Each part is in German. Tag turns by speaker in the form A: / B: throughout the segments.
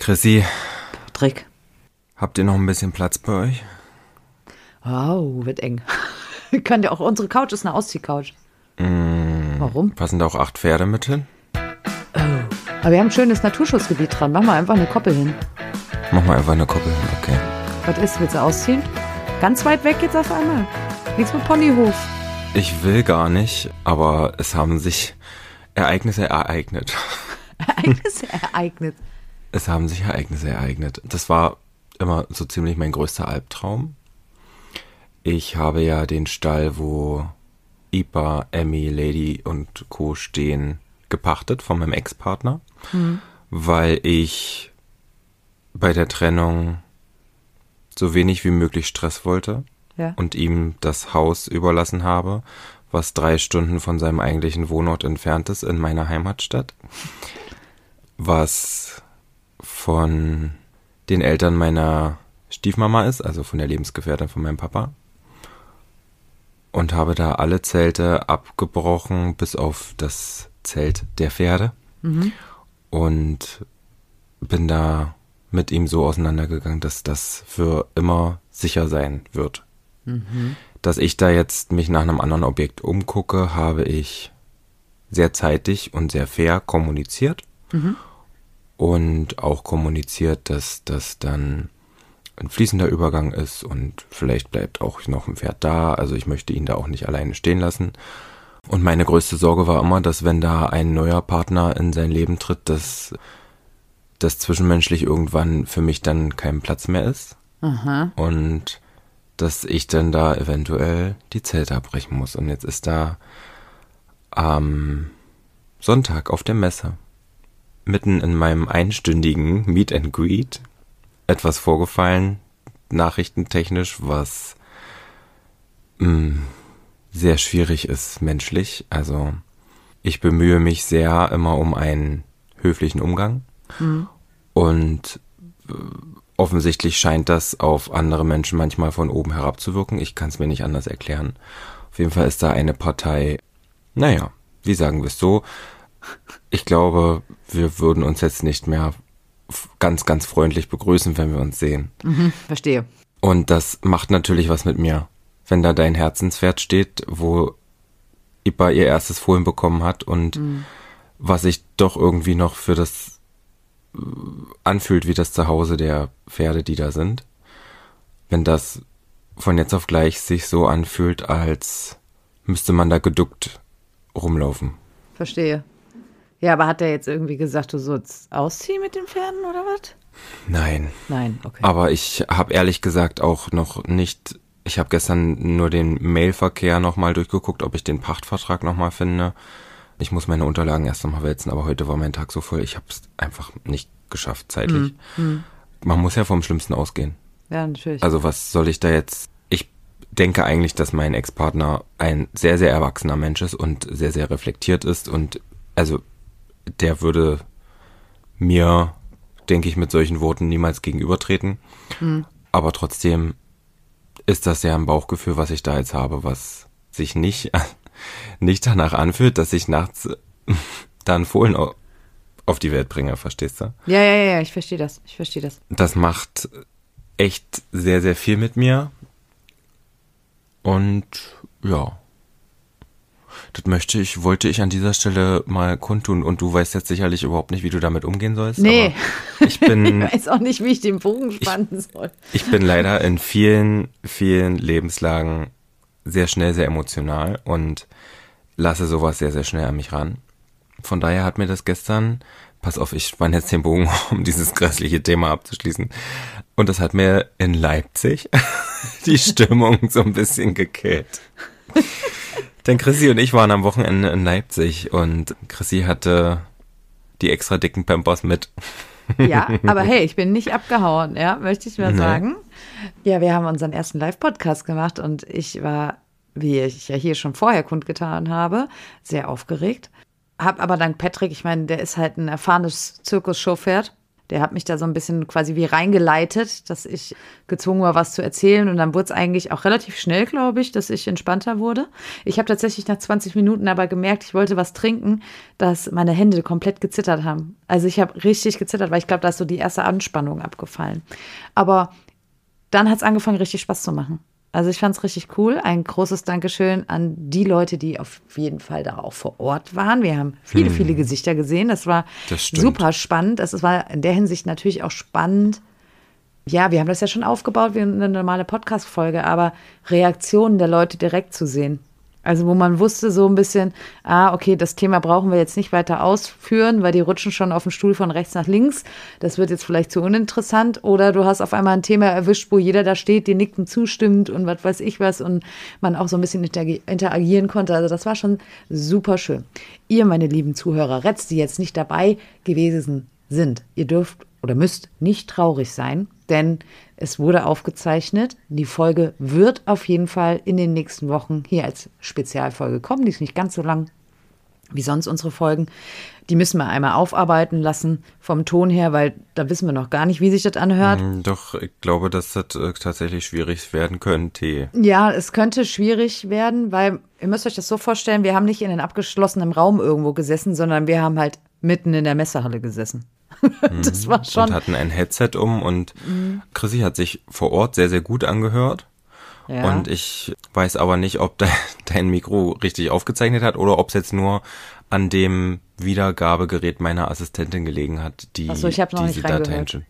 A: Chrissy,
B: Patrick.
A: habt ihr noch ein bisschen Platz bei euch?
B: Wow, wird eng. Könnt ihr auch, unsere Couch ist eine Ausziehcouch. Warum?
A: Passen da auch acht Pferde mit hin?
B: Aber wir haben ein schönes Naturschutzgebiet dran. Mach mal einfach eine Koppel hin.
A: Mach mal einfach eine Koppel hin, okay.
B: Was ist? Willst du ausziehen? Ganz weit weg jetzt auf einmal. Nichts mit Ponyhof.
A: Ich will gar nicht, aber es haben sich Ereignisse ereignet.
B: Ereignisse ereignet.
A: Es haben sich Ereignisse ereignet. Das war immer so ziemlich mein größter Albtraum. Ich habe ja den Stall, wo Ipa, Emmy, Lady und Co. stehen, gepachtet von meinem Ex-Partner, weil ich bei der Trennung so wenig wie möglich Stress wollte
B: Ja.
A: und ihm das Haus überlassen habe, was drei Stunden von seinem eigentlichen Wohnort entfernt ist in meiner Heimatstadt, was von den Eltern meiner Stiefmama ist, also von der Lebensgefährtin von meinem Papa. Und habe da alle Zelte abgebrochen, bis auf das Zelt der Pferde. Und bin da mit ihm so auseinandergegangen, dass das für immer sicher sein wird. Dass ich da jetzt mich nach einem anderen Objekt umgucke, habe ich sehr zeitig und sehr fair kommuniziert. Und auch kommuniziert, dass das dann ein fließender Übergang ist und vielleicht bleibt auch noch ein Pferd da. Also ich möchte ihn da auch nicht alleine stehen lassen. Und meine größte Sorge war immer, dass wenn da ein neuer Partner in sein Leben tritt, dass das zwischenmenschlich irgendwann für mich dann kein Platz mehr ist.
B: Aha.
A: Und dass ich dann da eventuell die Zelte abbrechen muss. Und jetzt ist da am Sonntag auf der Messe, mitten in meinem einstündigen Meet and Greet, etwas vorgefallen, nachrichtentechnisch, was mh, sehr schwierig ist menschlich. Also ich bemühe mich sehr immer um einen höflichen Umgang. Und äh, offensichtlich scheint das auf andere Menschen manchmal von oben herab zu wirken. Ich kann es mir nicht anders erklären. Auf jeden Fall ist da eine Partei, naja, wie sagen wir es so? Ich glaube, wir würden uns jetzt nicht mehr ganz, ganz freundlich begrüßen, wenn wir uns sehen.
B: Mhm, verstehe.
A: Und das macht natürlich was mit mir. Wenn da dein Herzenspferd steht, wo Ipa ihr erstes Fohlen bekommen hat und was sich doch irgendwie noch für das äh, anfühlt wie das Zuhause der Pferde, die da sind. Wenn das von jetzt auf gleich sich so anfühlt, als müsste man da geduckt rumlaufen.
B: Verstehe. Ja, aber hat er jetzt irgendwie gesagt, du sollst ausziehen mit den Pferden oder was?
A: Nein.
B: Nein, okay.
A: Aber ich habe ehrlich gesagt auch noch nicht. Ich habe gestern nur den Mailverkehr nochmal durchgeguckt, ob ich den Pachtvertrag nochmal finde. Ich muss meine Unterlagen erst nochmal wälzen, aber heute war mein Tag so voll, ich habe es einfach nicht geschafft zeitlich. Man muss ja vom Schlimmsten ausgehen.
B: ja, natürlich.
A: Also was soll ich da jetzt? Ich denke eigentlich, dass mein Ex-Partner ein sehr, sehr erwachsener Mensch ist und sehr, sehr reflektiert ist und also der würde mir, denke ich, mit solchen Worten niemals gegenübertreten. Aber trotzdem ist das ja ein Bauchgefühl, was ich da jetzt habe, was sich nicht, nicht danach anfühlt, dass ich nachts dann Fohlen au- auf die Welt bringe, verstehst du?
B: ja, ja, ja, ja, ich verstehe das. Ich verstehe das.
A: Das macht echt sehr, sehr viel mit mir. Und ja. Das möchte ich, wollte ich an dieser Stelle mal kundtun. Und du weißt jetzt sicherlich überhaupt nicht, wie du damit umgehen sollst.
B: Nee.
A: Ich bin,
B: Ich weiß auch nicht, wie ich den Bogen spannen soll.
A: ich bin leider in vielen, vielen Lebenslagen sehr schnell, sehr emotional und lasse sowas sehr, sehr schnell an mich ran. Von daher hat mir das gestern, pass auf, ich spann jetzt den Bogen, um dieses grässliche Thema abzuschließen. Und das hat mir in Leipzig die Stimmung so ein bisschen gekillt. Denn Chrissy und ich waren am Wochenende in Leipzig und Chrissy hatte die extra dicken Pampers mit.
B: Ja, aber hey, ich bin nicht abgehauen, ja, möchte ich mal
A: Nee.
B: sagen. Ja, wir haben unseren ersten Live-Podcast gemacht und ich war, wie ich ja hier schon vorher kundgetan habe, sehr aufgeregt. Hab aber dank Patrick, ich meine, der ist halt ein erfahrenes Zirkusshow-Pferd, Der hat mich da so ein bisschen quasi wie reingeleitet, dass ich gezwungen war, was zu erzählen. Und dann wurde es eigentlich auch relativ schnell, glaube ich, dass ich entspannter wurde. Ich habe tatsächlich nach 20 Minuten aber gemerkt, ich wollte was trinken, dass meine Hände komplett gezittert haben. Also ich habe richtig gezittert, weil ich glaube, da ist so die erste Anspannung abgefallen. Aber dann hat es angefangen, richtig Spaß zu machen. Also ich fand es richtig cool. Ein großes Dankeschön an die Leute, die auf jeden Fall da auch vor Ort waren. Wir haben viele, hm. viele Gesichter gesehen. Das war das super spannend. Es war in der Hinsicht natürlich auch spannend. Ja, wir haben das ja schon aufgebaut wie eine normale Podcast-Folge, aber Reaktionen der Leute direkt zu sehen. Also wo man wusste so ein bisschen, ah, okay, das Thema brauchen wir jetzt nicht weiter ausführen, weil die rutschen schon auf den Stuhl von rechts nach links. Das wird jetzt vielleicht zu uninteressant. Oder du hast auf einmal ein Thema erwischt, wo jeder da steht, die nickt und zustimmt und was weiß ich was und man auch so ein bisschen interagieren konnte. Also das war schon super schön. Ihr, meine lieben Zuhörer, die jetzt nicht dabei gewesen sind, ihr dürft oder müsst nicht traurig sein, denn es wurde aufgezeichnet. Die Folge wird auf jeden Fall in den nächsten Wochen hier als Spezialfolge kommen. Die ist nicht ganz so lang wie sonst unsere Folgen. Die müssen wir einmal aufarbeiten lassen vom Ton her, weil da wissen wir noch gar nicht, wie sich das anhört.
A: Mm, doch, ich glaube, dass das äh, tatsächlich schwierig werden könnte.
B: Ja, es könnte schwierig werden, weil ihr müsst euch das so vorstellen, wir haben nicht in einem abgeschlossenen Raum irgendwo gesessen, sondern wir haben halt mitten in der Messehalle gesessen. das war schon.
A: Und hatten ein Headset um und mhm. Chrissy hat sich vor Ort sehr, sehr gut angehört. Ja. Und ich weiß aber nicht, ob de dein Mikro richtig aufgezeichnet hat oder ob es jetzt nur an dem Wiedergabegerät meiner Assistentin gelegen hat, die
B: Achso, ich habe noch diese nicht Dateien schon.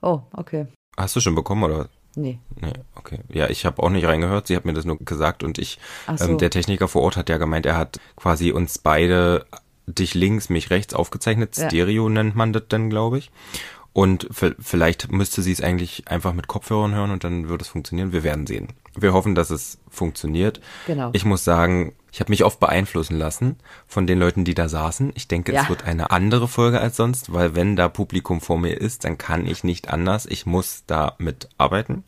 B: Oh, okay.
A: Hast du schon bekommen oder?
B: Nee.
A: Nee, okay. Ja, ich habe auch nicht reingehört. Sie hat mir das nur gesagt und ich, so. ähm, der Techniker vor Ort hat ja gemeint, er hat quasi uns beide dich links, mich rechts aufgezeichnet. Ja. Stereo nennt man das dann, glaube ich. Und vielleicht müsste sie es eigentlich einfach mit Kopfhörern hören und dann würde es funktionieren. Wir werden sehen. Wir hoffen, dass es funktioniert.
B: Genau.
A: Ich muss sagen, ich habe mich oft beeinflussen lassen von den Leuten, die da saßen. Ich denke, ja. es wird eine andere Folge als sonst, weil wenn da Publikum vor mir ist, dann kann ich nicht anders. Ich muss da mitarbeiten.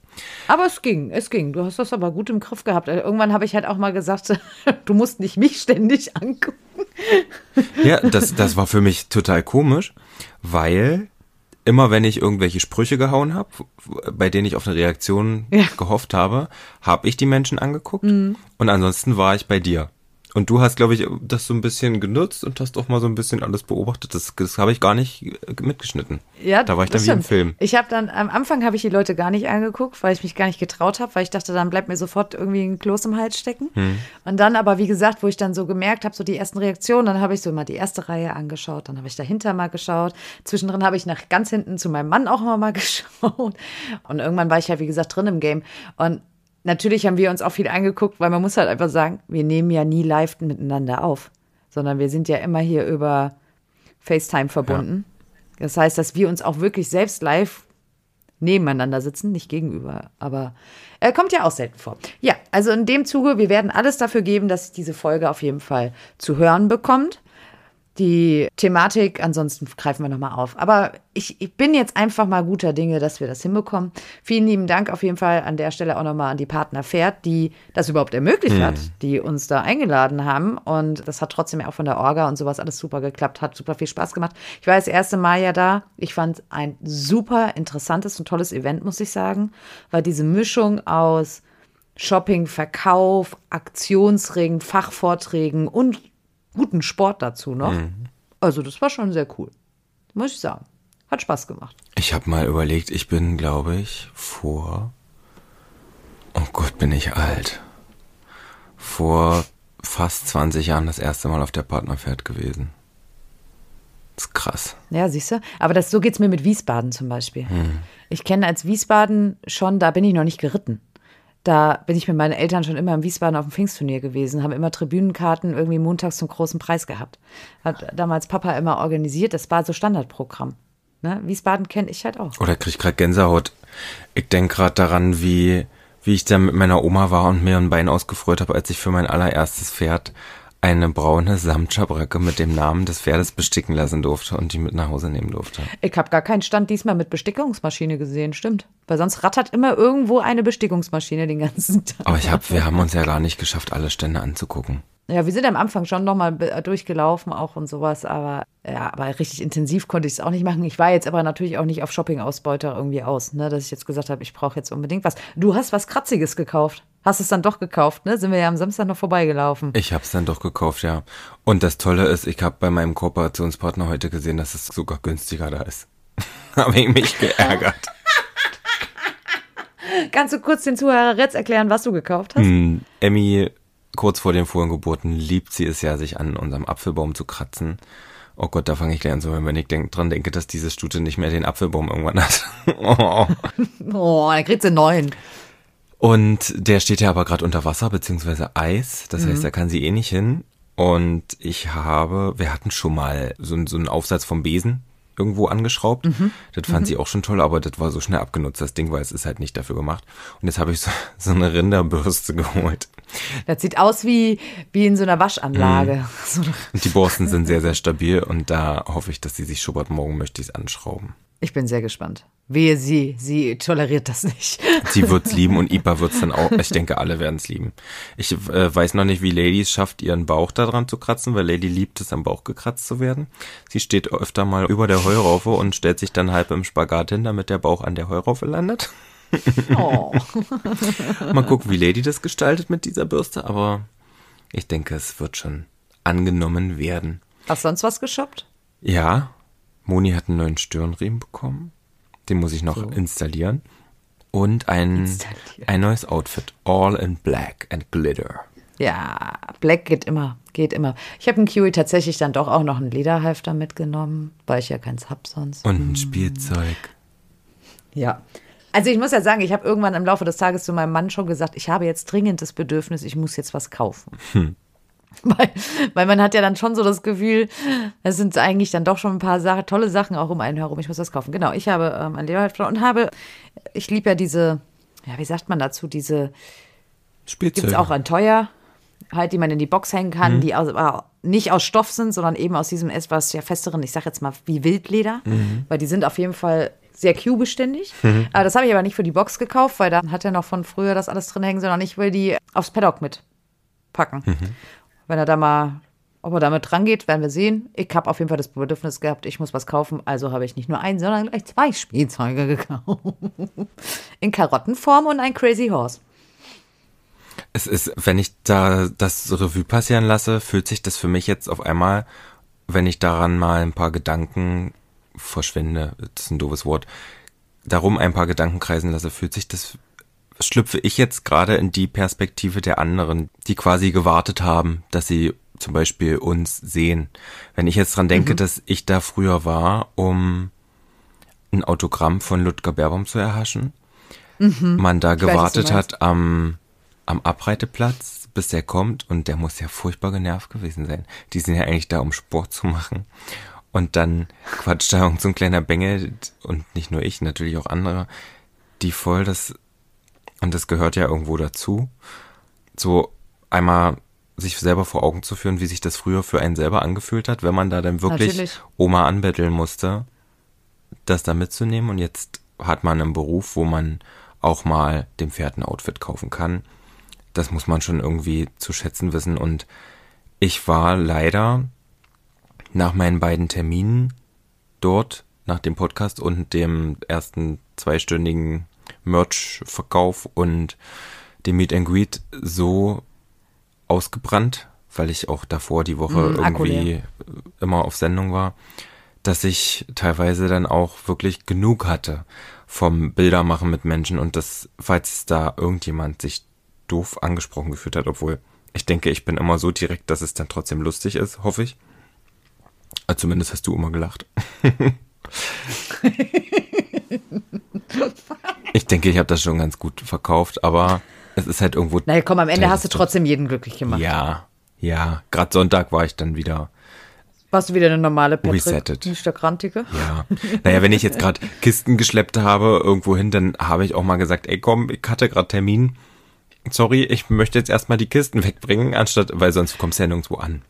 B: Aber es ging, es ging. Du hast das aber gut im Griff gehabt. Irgendwann habe ich halt auch mal gesagt, du musst nicht mich ständig angucken.
A: Ja, das, das war für mich total komisch, weil immer wenn ich irgendwelche Sprüche gehauen habe, bei denen ich auf eine Reaktion ja. gehofft habe, habe ich die Menschen angeguckt mhm. und ansonsten war ich bei dir. Und du hast, glaube ich, das so ein bisschen genutzt und hast auch mal so ein bisschen alles beobachtet. Das, das habe ich gar nicht mitgeschnitten.
B: Ja,
A: da war ich dann wie im Film.
B: Ich habe dann am Anfang habe ich die Leute gar nicht angeguckt, weil ich mich gar nicht getraut habe, weil ich dachte, dann bleibt mir sofort irgendwie ein Kloß im Hals stecken. Hm. Und dann aber, wie gesagt, wo ich dann so gemerkt habe, so die ersten Reaktionen, dann habe ich so mal die erste Reihe angeschaut, dann habe ich dahinter mal geschaut. Zwischendrin habe ich nach ganz hinten zu meinem Mann auch mal geschaut. Und irgendwann war ich ja, wie gesagt, drin im Game. Und natürlich haben wir uns auch viel angeguckt, weil man muss halt einfach sagen, wir nehmen ja nie live miteinander auf, sondern wir sind ja immer hier über FaceTime verbunden. Ja. Das heißt, dass wir uns auch wirklich selbst live nebeneinander sitzen, nicht gegenüber, aber er kommt ja auch selten vor. Ja, also in dem Zuge, wir werden alles dafür geben, dass diese Folge auf jeden Fall zu hören bekommt die Thematik. Ansonsten greifen wir nochmal auf. Aber ich, ich, bin jetzt einfach mal guter Dinge, dass wir das hinbekommen. Vielen lieben Dank auf jeden Fall an der Stelle auch nochmal an die Partner Pferd, die das überhaupt ermöglicht mhm. hat, die uns da eingeladen haben. Und das hat trotzdem auch von der Orga und sowas alles super geklappt, hat super viel Spaß gemacht. Ich war das erste Mal ja da. Ich fand ein super interessantes und tolles Event, muss ich sagen, weil diese Mischung aus Shopping, Verkauf, Aktionsringen, Fachvorträgen und guten Sport dazu noch. Mhm. Also das war schon sehr cool, muss ich sagen. Hat Spaß gemacht.
A: Ich habe mal überlegt, ich bin, glaube ich, vor, oh Gott, bin ich alt, vor fast 20 Jahren das erste Mal auf der Partnerpferd gewesen. Das ist krass.
B: Ja, siehst du? Aber das, so geht es mir mit Wiesbaden zum Beispiel. Hm. Ich kenne als Wiesbaden schon, da bin ich noch nicht geritten. Da bin ich mit meinen Eltern schon immer im Wiesbaden auf dem Pfingstturnier gewesen, haben immer Tribünenkarten irgendwie montags zum großen Preis gehabt. Hat damals Papa immer organisiert, das war so Standardprogramm. Ne? Wiesbaden kenne ich halt auch.
A: Oder krieg ich gerade Gänsehaut. Ich denke gerade daran, wie, wie ich da mit meiner Oma war und mir ein Bein ausgefreut habe, als ich für mein allererstes Pferd eine braune Samtschabracke mit dem Namen des Pferdes besticken lassen durfte und die mit nach Hause nehmen durfte.
B: Ich habe gar keinen Stand diesmal mit Bestickungsmaschine gesehen, stimmt. Weil sonst rattert immer irgendwo eine Bestickungsmaschine den ganzen Tag.
A: Aber ich hab, wir haben uns ja gar nicht geschafft, alle Stände anzugucken.
B: Ja, wir sind am Anfang schon nochmal durchgelaufen auch und sowas, aber ja, aber richtig intensiv konnte ich es auch nicht machen. Ich war jetzt aber natürlich auch nicht auf Shopping-Ausbeuter irgendwie aus, ne, dass ich jetzt gesagt habe, ich brauche jetzt unbedingt was. Du hast was Kratziges gekauft. Hast es dann doch gekauft, ne? Sind wir ja am Samstag noch vorbeigelaufen.
A: Ich habe es dann doch gekauft, ja. Und das Tolle ist, ich habe bei meinem Kooperationspartner heute gesehen, dass es sogar günstiger da ist. habe ich mich geärgert.
B: Kannst du kurz den Zuhörer jetzt erklären, was du gekauft hast?
A: Mm, Emmy kurz vor den Fohlengeburten liebt sie es ja, sich an unserem Apfelbaum zu kratzen. Oh Gott, da fange ich gleich an zu hören, wenn ich denk, dran denke, dass diese Stute nicht mehr den Apfelbaum irgendwann hat.
B: oh. oh, dann kriegt sie neun.
A: Und der steht ja aber gerade unter Wasser beziehungsweise Eis. Das mhm. heißt, da kann sie eh nicht hin. Und ich habe, wir hatten schon mal so, so einen Aufsatz vom Besen irgendwo angeschraubt. Mhm. Das fand mhm. sie auch schon toll, aber das war so schnell abgenutzt, das Ding, weil es ist halt nicht dafür gemacht. Und jetzt habe ich so, so eine Rinderbürste geholt.
B: Das sieht aus wie, wie in so einer Waschanlage. Mhm.
A: Und die Borsten sind sehr, sehr stabil und da hoffe ich, dass sie sich schubbert. Morgen möchte ich es anschrauben.
B: Ich bin sehr gespannt. Wehe sie, sie toleriert das nicht.
A: Sie wird's lieben und Ipa wird's dann auch. Ich denke, alle werden's lieben. Ich äh, weiß noch nicht, wie Lady es schafft, ihren Bauch da dran zu kratzen, weil Lady liebt es, am Bauch gekratzt zu werden. Sie steht öfter mal über der Heuraufe und stellt sich dann halb im Spagat hin, damit der Bauch an der Heuraufe landet. Oh. mal gucken, wie Lady das gestaltet mit dieser Bürste, aber ich denke, es wird schon angenommen werden.
B: Hast du sonst was geshoppt?
A: Ja, Moni hat einen neuen Stirnriemen bekommen. Den muss ich noch so. installieren. Und ein, ein neues Outfit. All in black and glitter.
B: Ja, Black geht immer, geht immer. Ich habe im Kiwi tatsächlich dann doch auch noch einen Lederhalfter mitgenommen, weil ich ja keins hab sonst.
A: Und ein. Spielzeug.
B: Ja. Also ich muss ja sagen, ich habe irgendwann im Laufe des Tages zu meinem Mann schon gesagt, ich habe jetzt dringend das Bedürfnis, ich muss jetzt was kaufen. Hm. Weil, weil man hat ja dann schon so das Gefühl, es sind eigentlich dann doch schon ein paar Sache, tolle Sachen auch um einen herum. Ich muss das kaufen. Genau, ich habe ähm, ein Lederhalfter und habe, ich liebe ja diese, ja, wie sagt man dazu, diese
A: Spielzeuge.
B: Gibt es auch ein teuer, halt, die man in die Box hängen kann, mhm. die aus, nicht aus Stoff sind, sondern eben aus diesem etwas ja festeren, ich sag jetzt mal wie Wildleder, mhm. weil die sind auf jeden Fall sehr Q-beständig. Mhm. Aber das habe ich aber nicht für die Box gekauft, weil da hat er noch von früher das alles drin hängen, sondern ich will die aufs Paddock mitpacken. Mhm. Wenn er da mal, ob er damit rangeht, werden wir sehen. Ich habe auf jeden Fall das Bedürfnis gehabt, ich muss was kaufen. Also habe ich nicht nur ein, sondern gleich zwei Spielzeuge gekauft. In Karottenform und ein Crazy Horse.
A: Es ist, wenn ich da das Revue passieren lasse, fühlt sich das für mich jetzt auf einmal, wenn ich daran mal ein paar Gedanken verschwende, das ist ein doofes Wort, darum ein paar Gedanken kreisen lasse, fühlt sich das schlüpfe ich jetzt gerade in die Perspektive der anderen, die quasi gewartet haben, dass sie zum Beispiel uns sehen. Wenn ich jetzt dran denke, mhm. dass ich da früher war, um ein Autogramm von Ludger Berbaum zu erhaschen, mhm. man da ich gewartet weiß, hat am, am Abreiteplatz, bis der kommt und der muss ja furchtbar genervt gewesen sein. Die sind ja eigentlich da, um Sport zu machen. Und dann quatscht da so ein kleiner Bengel und nicht nur ich, natürlich auch andere, die voll das und das gehört ja irgendwo dazu, so einmal sich selber vor Augen zu führen, wie sich das früher für einen selber angefühlt hat, wenn man da dann wirklich Natürlich. Oma anbetteln musste, das da mitzunehmen. Und jetzt hat man einen Beruf, wo man auch mal dem Pferd ein Outfit kaufen kann. Das muss man schon irgendwie zu schätzen wissen. Und ich war leider nach meinen beiden Terminen dort, nach dem Podcast und dem ersten zweistündigen Merch-Verkauf und dem Meet and Greet so ausgebrannt, weil ich auch davor die Woche mm, irgendwie immer auf Sendung war, dass ich teilweise dann auch wirklich genug hatte vom Bildermachen mit Menschen und das, falls da irgendjemand sich doof angesprochen gefühlt hat, obwohl ich denke, ich bin immer so direkt, dass es dann trotzdem lustig ist, hoffe ich. Also zumindest hast du immer gelacht. Ich denke, ich habe das schon ganz gut verkauft, aber es ist halt irgendwo.
B: Naja, komm, am Ende hast du trotzdem jeden glücklich gemacht.
A: Ja, ja. Gerade Sonntag war ich dann wieder.
B: Warst du wieder eine normale
A: Patrick? Resettet.
B: Nicht der Grantige?
A: Ja. Naja, wenn ich jetzt gerade Kisten geschleppt habe irgendwo hin, dann habe ich auch mal gesagt, ey komm, ich hatte gerade Termin. Sorry, ich möchte jetzt erstmal die Kisten wegbringen, anstatt, weil sonst kommst du ja nirgendwo an.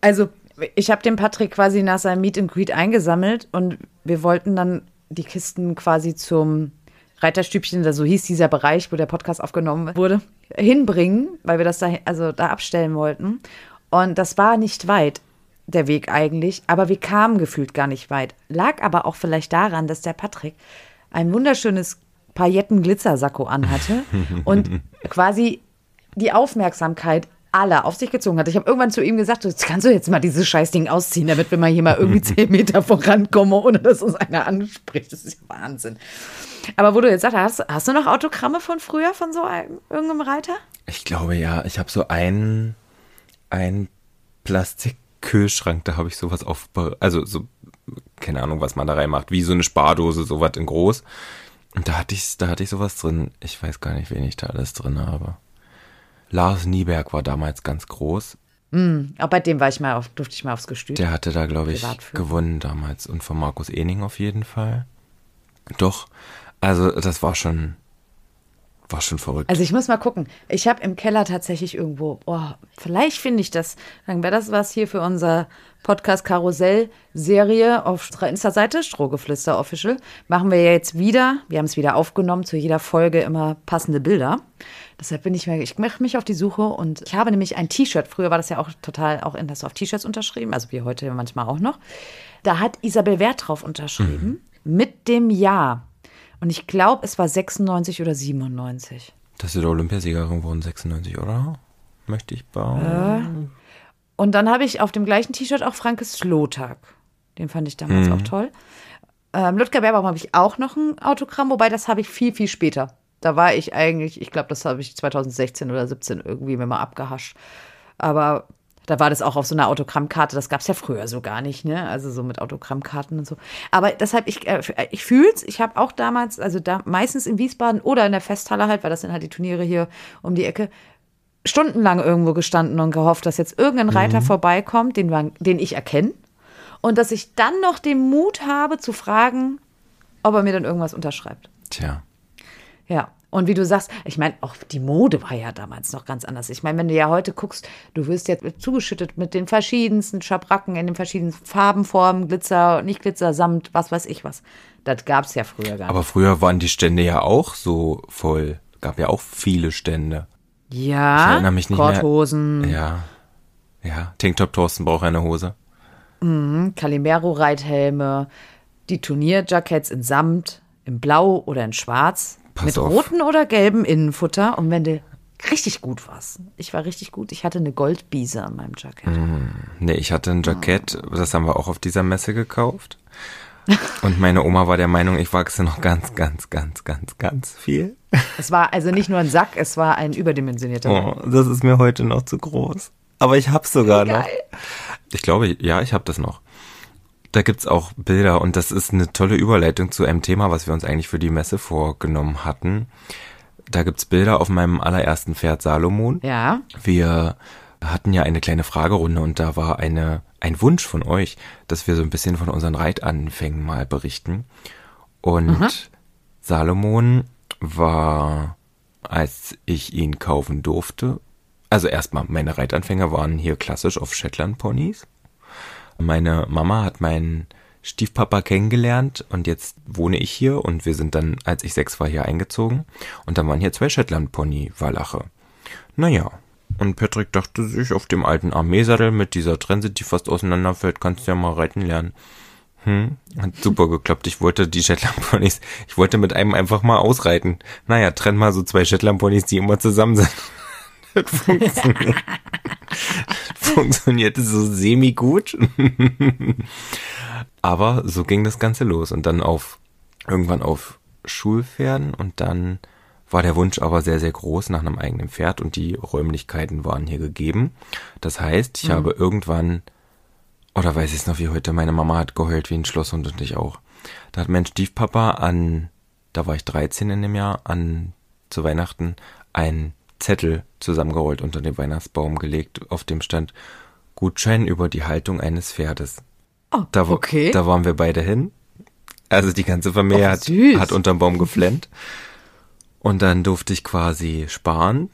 B: Also, ich habe den Patrick quasi nach seinem Meet and Greet eingesammelt und wir wollten dann die Kisten quasi zum Reiterstübchen, so hieß dieser Bereich, wo der Podcast aufgenommen wurde, hinbringen, weil wir das da, also da abstellen wollten. Und das war nicht weit, der Weg eigentlich, aber wir kamen gefühlt gar nicht weit. Lag aber auch vielleicht daran, dass der Patrick ein wunderschönes Pailletten-Glitzersacko anhatte und quasi die Aufmerksamkeit aller auf sich gezogen hat. Ich habe irgendwann zu ihm gesagt, jetzt kannst du jetzt mal dieses Scheißding ausziehen, damit wir mal hier mal irgendwie zehn Meter vorankommen, ohne dass uns einer anspricht. Das ist ja Wahnsinn. Aber wo du jetzt sagst, hast, hast du noch Autogramme von früher, von so einem, irgendeinem Reiter?
A: Ich glaube ja, ich habe so einen, einen Plastikkühlschrank, da habe ich sowas auf, also so, keine Ahnung, was man da reinmacht, wie so eine Spardose, sowas in groß. Und da hatte ich, da hatte ich sowas drin. Ich weiß gar nicht, wen ich da alles drin habe. Lars Nieberg war damals ganz groß.
B: Mm, auch bei dem war ich mal auf, durfte ich mal aufs Gestüt.
A: Der hatte da, glaube ich, gewonnen damals. Und von Markus Ening auf jeden Fall. Doch, also das war schon, war schon verrückt.
B: Also ich muss mal gucken. Ich habe im Keller tatsächlich irgendwo, oh, vielleicht finde ich das. Dann wäre das was hier für unser Podcast Karussell Serie auf unserer Insta-Seite, Strohgeflüster Official. Machen wir jetzt wieder, wir haben es wieder aufgenommen, zu jeder Folge immer passende Bilder. Deshalb bin ich mir, ich mache mich auf die Suche und ich habe nämlich ein T-Shirt. Früher war das ja auch total auch in das auf T-Shirts unterschrieben, also wie heute manchmal auch noch. Da hat Isabel Wert drauf unterschrieben mhm. mit dem Jahr. Und ich glaube, es war 96 oder 97.
A: Das ist Olympiasiegerin geworden, 96, oder? Möchte ich bauen.
B: Äh. Und dann habe ich auf dem gleichen T-Shirt auch Frankes Slotag. Den fand ich damals mhm. auch toll. Ähm, Ludger Berbaum habe ich auch noch ein Autogramm, wobei das habe ich viel, viel später. Da war ich eigentlich, ich glaube, das habe ich 2016 oder 17 irgendwie mir mal abgehascht. Aber da war das auch auf so einer Autogrammkarte. Das gab es ja früher so gar nicht, ne? Also so mit Autogrammkarten und so. Aber deshalb, ich, äh, ich fühle es. Ich habe auch damals, also da meistens in Wiesbaden oder in der Festhalle halt, weil das sind halt die Turniere hier um die Ecke, stundenlang irgendwo gestanden und gehofft, dass jetzt irgendein Reiter mhm. vorbeikommt, den, man, den ich erkenne. Und dass ich dann noch den Mut habe zu fragen, ob er mir dann irgendwas unterschreibt.
A: Tja.
B: Ja. Und wie du sagst, ich meine, auch die Mode war ja damals noch ganz anders. Ich meine, wenn du ja heute guckst, du wirst ja zugeschüttet mit den verschiedensten Schabracken in den verschiedensten Farben, Formen, Glitzer, nicht Glitzer, Samt, was weiß ich was. Das gab es ja früher gar nicht.
A: Aber früher waren die Stände ja auch so voll. Gab ja auch viele Stände.
B: Ja.
A: Ich erinnere mich nicht
B: Korthosen.
A: mehr. Ja. Ja. Tanktop Thorsten braucht eine Hose.
B: Mhm. Calimero-Reithelme, die Turnierjackets in Samt, in Blau oder in Schwarz. Pass mit auf. roten oder gelben Innenfutter. Und wenn du richtig gut warst, ich war richtig gut, ich hatte eine Goldbiese an meinem Jackett.
A: Mm, nee, ich hatte ein Jackett, das haben wir auch auf dieser Messe gekauft. Und meine Oma war der Meinung, ich wachse noch ganz, ganz, ganz, ganz, ganz viel.
B: Es war also nicht nur ein Sack, es war ein überdimensionierter.
A: Oh, das ist mir heute noch zu groß. Aber ich hab's sogar noch. Ich glaube, ja, ich hab das noch. Da gibt's auch Bilder und das ist eine tolle Überleitung zu einem Thema, was wir uns eigentlich für die Messe vorgenommen hatten. Da gibt's Bilder auf meinem allerersten Pferd Salomon.
B: Ja.
A: Wir hatten ja eine kleine Fragerunde und da war eine, ein Wunsch von euch, dass wir so ein bisschen von unseren Reitanfängen mal berichten. Und mhm. Salomon war, als ich ihn kaufen durfte, also erstmal, meine Reitanfänger waren hier klassisch auf Shetland Ponys. Meine Mama hat meinen Stiefpapa kennengelernt und jetzt wohne ich hier und wir sind dann, als ich sechs war, hier eingezogen und dann waren hier zwei Shetland Pony Wallache. Naja, und Patrick dachte sich, auf dem alten Armeesattel mit dieser Trense, die fast auseinanderfällt, kannst du ja mal reiten lernen. Hm, hat super geklappt. Ich wollte die Shetland Ponys, ich wollte mit einem einfach mal ausreiten. Naja, trenn mal so zwei Shetland Ponys, die immer zusammen sind. Das funktioniert. funktionierte so semi gut. Aber so ging das Ganze los und dann auf, irgendwann auf Schulpferden und dann war der Wunsch aber sehr, sehr groß nach einem eigenen Pferd und die Räumlichkeiten waren hier gegeben. Das heißt, ich mhm. habe irgendwann, oder weiß ich es noch wie heute, meine Mama hat geheult wie ein Schlosshund und ich auch. Da hat mein Stiefpapa an, da war ich 13 in dem Jahr, an zu Weihnachten einen Zettel zusammengerollt unter den Weihnachtsbaum gelegt, auf dem stand Gutschein über die Haltung eines Pferdes.
B: Oh,
A: da,
B: okay.
A: Da waren wir beide hin. Also die ganze Familie oh, hat, hat unterm Baum geflennt. Und dann durfte ich quasi sparen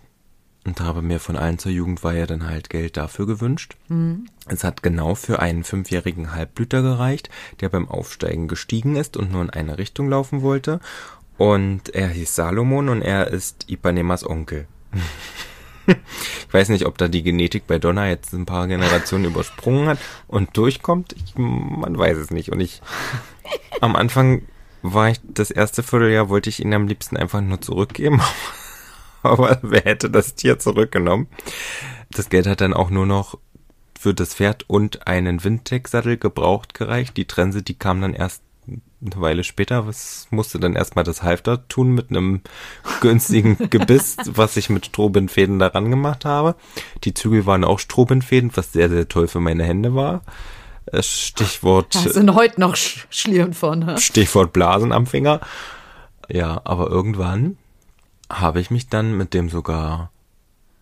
A: und habe mir von allen zur Jugendweihe dann halt Geld dafür gewünscht. Mhm. Es hat genau für einen fünfjährigen Halbblüter gereicht, der beim Aufsteigen gestiegen ist und nur in eine Richtung laufen wollte. Und er hieß Salomon und er ist Ipanemas Onkel. Ich weiß nicht, ob da die Genetik bei Donna jetzt ein paar Generationen übersprungen hat und durchkommt. Ich, man weiß es nicht. Und ich am Anfang war ich das erste Vierteljahr, wollte ich ihn am liebsten einfach nur zurückgeben. Aber wer hätte das Tier zurückgenommen? Das Geld hat dann auch nur noch für das Pferd und einen Windtech-Sattel gebraucht gereicht. Die Trense, die kam dann erst eine Weile später. Was musste dann erstmal das Halfter tun mit einem günstigen Gebiss, was ich mit Strohbindfäden daran gemacht habe. Die Zügel waren auch Strohbindfäden, was sehr, sehr toll für meine Hände war. Äh, Stichwort.
B: Da sind heute noch Schlieren von. Ne?
A: Stichwort Blasen am Finger. Ja, aber irgendwann habe ich mich dann mit dem sogar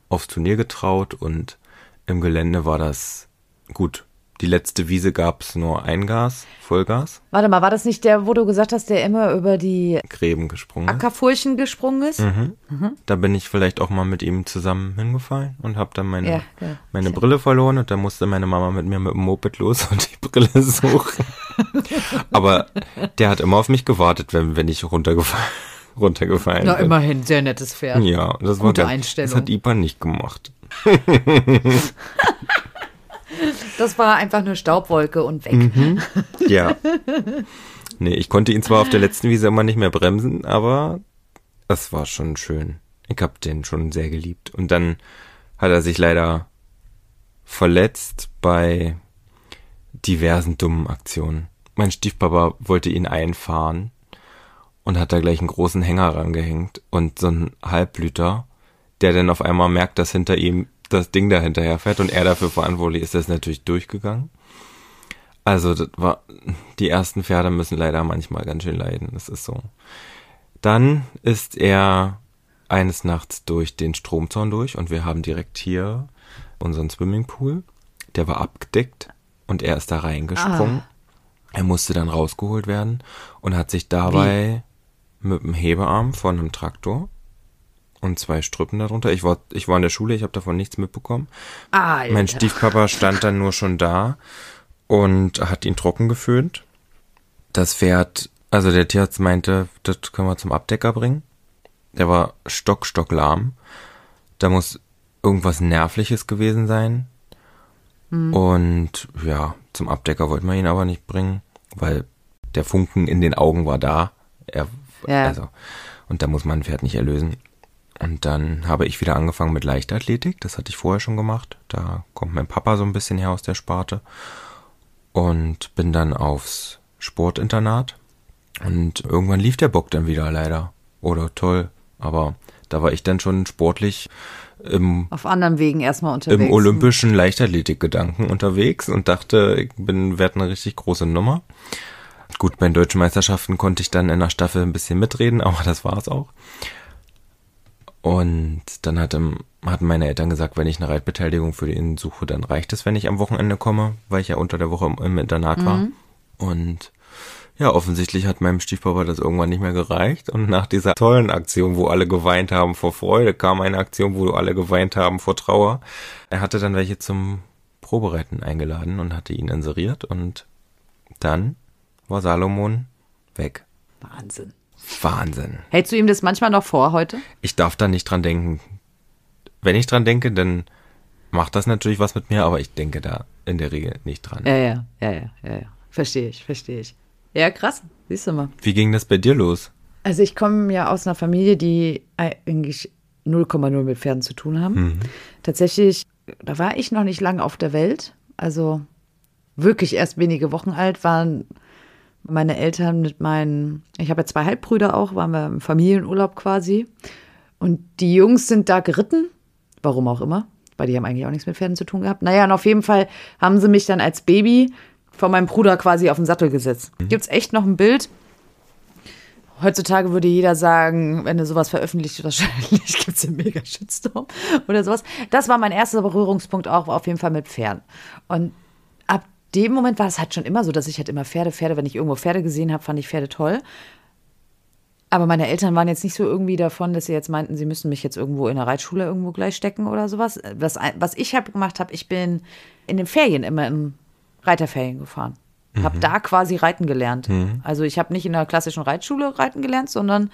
A: aufs Turnier getraut und im Gelände war das gut. Die letzte Wiese gab es nur Eingas, Vollgas.
B: Warte mal, war das nicht der, wo du gesagt hast, der immer über die
A: Gräben gesprungen ist?
B: Ackerfurchen gesprungen ist?
A: Mhm. Mhm. Da bin ich vielleicht auch mal mit ihm zusammen hingefallen und habe dann meine, ja, ja. meine Brille verloren und da musste meine Mama mit mir mit dem Moped los und die Brille suchen. Aber der hat immer auf mich gewartet, wenn, wenn ich runtergefallen runtergefallen
B: Na, bin. immerhin, sehr nettes Pferd.
A: Ja, das
B: Gute
A: war
B: Einstellung.
A: Das hat Ipan nicht gemacht.
B: Das war einfach eine Staubwolke und weg.
A: Mhm. Ja. Nee, ich konnte ihn zwar auf der letzten Wiese immer nicht mehr bremsen, aber das war schon schön. Ich hab den schon sehr geliebt. Und dann hat er sich leider verletzt bei diversen dummen Aktionen. Mein Stiefpapa wollte ihn einfahren und hat da gleich einen großen Hänger rangehängt und so ein Halbblüter, der dann auf einmal merkt, dass hinter ihm das Ding da hinterher fährt und er dafür verantwortlich ist, das ist natürlich durchgegangen. Also das war, die ersten Pferde müssen leider manchmal ganz schön leiden, das ist so. Dann ist er eines Nachts durch den Stromzaun durch und wir haben direkt hier unseren Swimmingpool. Der war abgedeckt und er ist da reingesprungen. Ah. Er musste dann rausgeholt werden und hat sich dabei Wie? mit dem Hebearm von einem Traktor und zwei Strüppen darunter. Ich war, ich war in der Schule, ich habe davon nichts mitbekommen.
B: Ah,
A: mein Stiefpapa stand dann nur schon da und hat ihn trocken geföhnt. Das Pferd, also der Tierarzt meinte, das können wir zum Abdecker bringen. Der war stock, stock lahm. Da muss irgendwas Nervliches gewesen sein. Mhm. Und ja, zum Abdecker wollten wir ihn aber nicht bringen, weil der Funken in den Augen war da. Er, ja. also, und da muss man ein Pferd nicht erlösen. Und dann habe ich wieder angefangen mit Leichtathletik. Das hatte ich vorher schon gemacht. Da kommt mein Papa so ein bisschen her aus der Sparte. Und bin dann aufs Sportinternat. Und irgendwann lief der Bock dann wieder leider. Oder toll. Aber da war ich dann schon sportlich im,
B: auf anderen Wegen erstmal unterwegs.
A: Im olympischen Leichtathletikgedanken unterwegs und dachte, ich bin, werde eine richtig große Nummer. Gut, bei den deutschen Meisterschaften konnte ich dann in der Staffel ein bisschen mitreden, aber das war's auch. Und dann hatte, hatten meine Eltern gesagt, wenn ich eine Reitbeteiligung für ihn suche, dann reicht es, wenn ich am Wochenende komme, weil ich ja unter der Woche im, im Internat mhm. war. Und ja, offensichtlich hat meinem Stiefpapa das irgendwann nicht mehr gereicht. Und nach dieser tollen Aktion, wo alle geweint haben vor Freude, kam eine Aktion, wo alle geweint haben vor Trauer. Er hatte dann welche zum Probereiten eingeladen und hatte ihn inseriert. Und dann war Salomon weg.
B: Wahnsinn.
A: Wahnsinn.
B: Hältst du ihm das manchmal noch vor heute?
A: Ich darf da nicht dran denken. Wenn ich dran denke, dann macht das natürlich was mit mir, aber ich denke da in der Regel nicht dran.
B: Ja, ja, ja, ja, ja, ja. Verstehe ich, verstehe ich. Ja, krass. Siehst du mal.
A: Wie ging das bei dir los?
B: Also ich komme ja aus einer Familie, die eigentlich 0,0 mit Pferden zu tun haben. Mhm. Tatsächlich, da war ich noch nicht lange auf der Welt. Also wirklich erst wenige Wochen alt, waren meine Eltern mit meinen, ich habe ja zwei Halbbrüder auch, waren wir im Familienurlaub quasi. Und die Jungs sind da geritten, warum auch immer, weil die haben eigentlich auch nichts mit Pferden zu tun gehabt. Naja, und auf jeden Fall haben sie mich dann als Baby von meinem Bruder quasi auf den Sattel gesetzt. Mhm. Gibt es echt noch ein Bild? Heutzutage würde jeder sagen, wenn du sowas veröffentlicht, wahrscheinlich gibt es einen mega Shitstorm oder sowas. Das war mein erster Berührungspunkt auch auf jeden Fall mit Pferden. Und dem Moment war es halt schon immer so, dass ich halt immer Pferde, Pferde, wenn ich irgendwo Pferde gesehen habe, fand ich Pferde toll. Aber meine Eltern waren jetzt nicht so irgendwie davon, dass sie jetzt meinten, sie müssen mich jetzt irgendwo in der Reitschule irgendwo gleich stecken oder sowas. Was, was ich halt gemacht habe, ich bin in den Ferien immer in Reiterferien gefahren. Mhm. Habe da quasi reiten gelernt. Mhm. Also ich habe nicht in der klassischen Reitschule reiten gelernt, sondern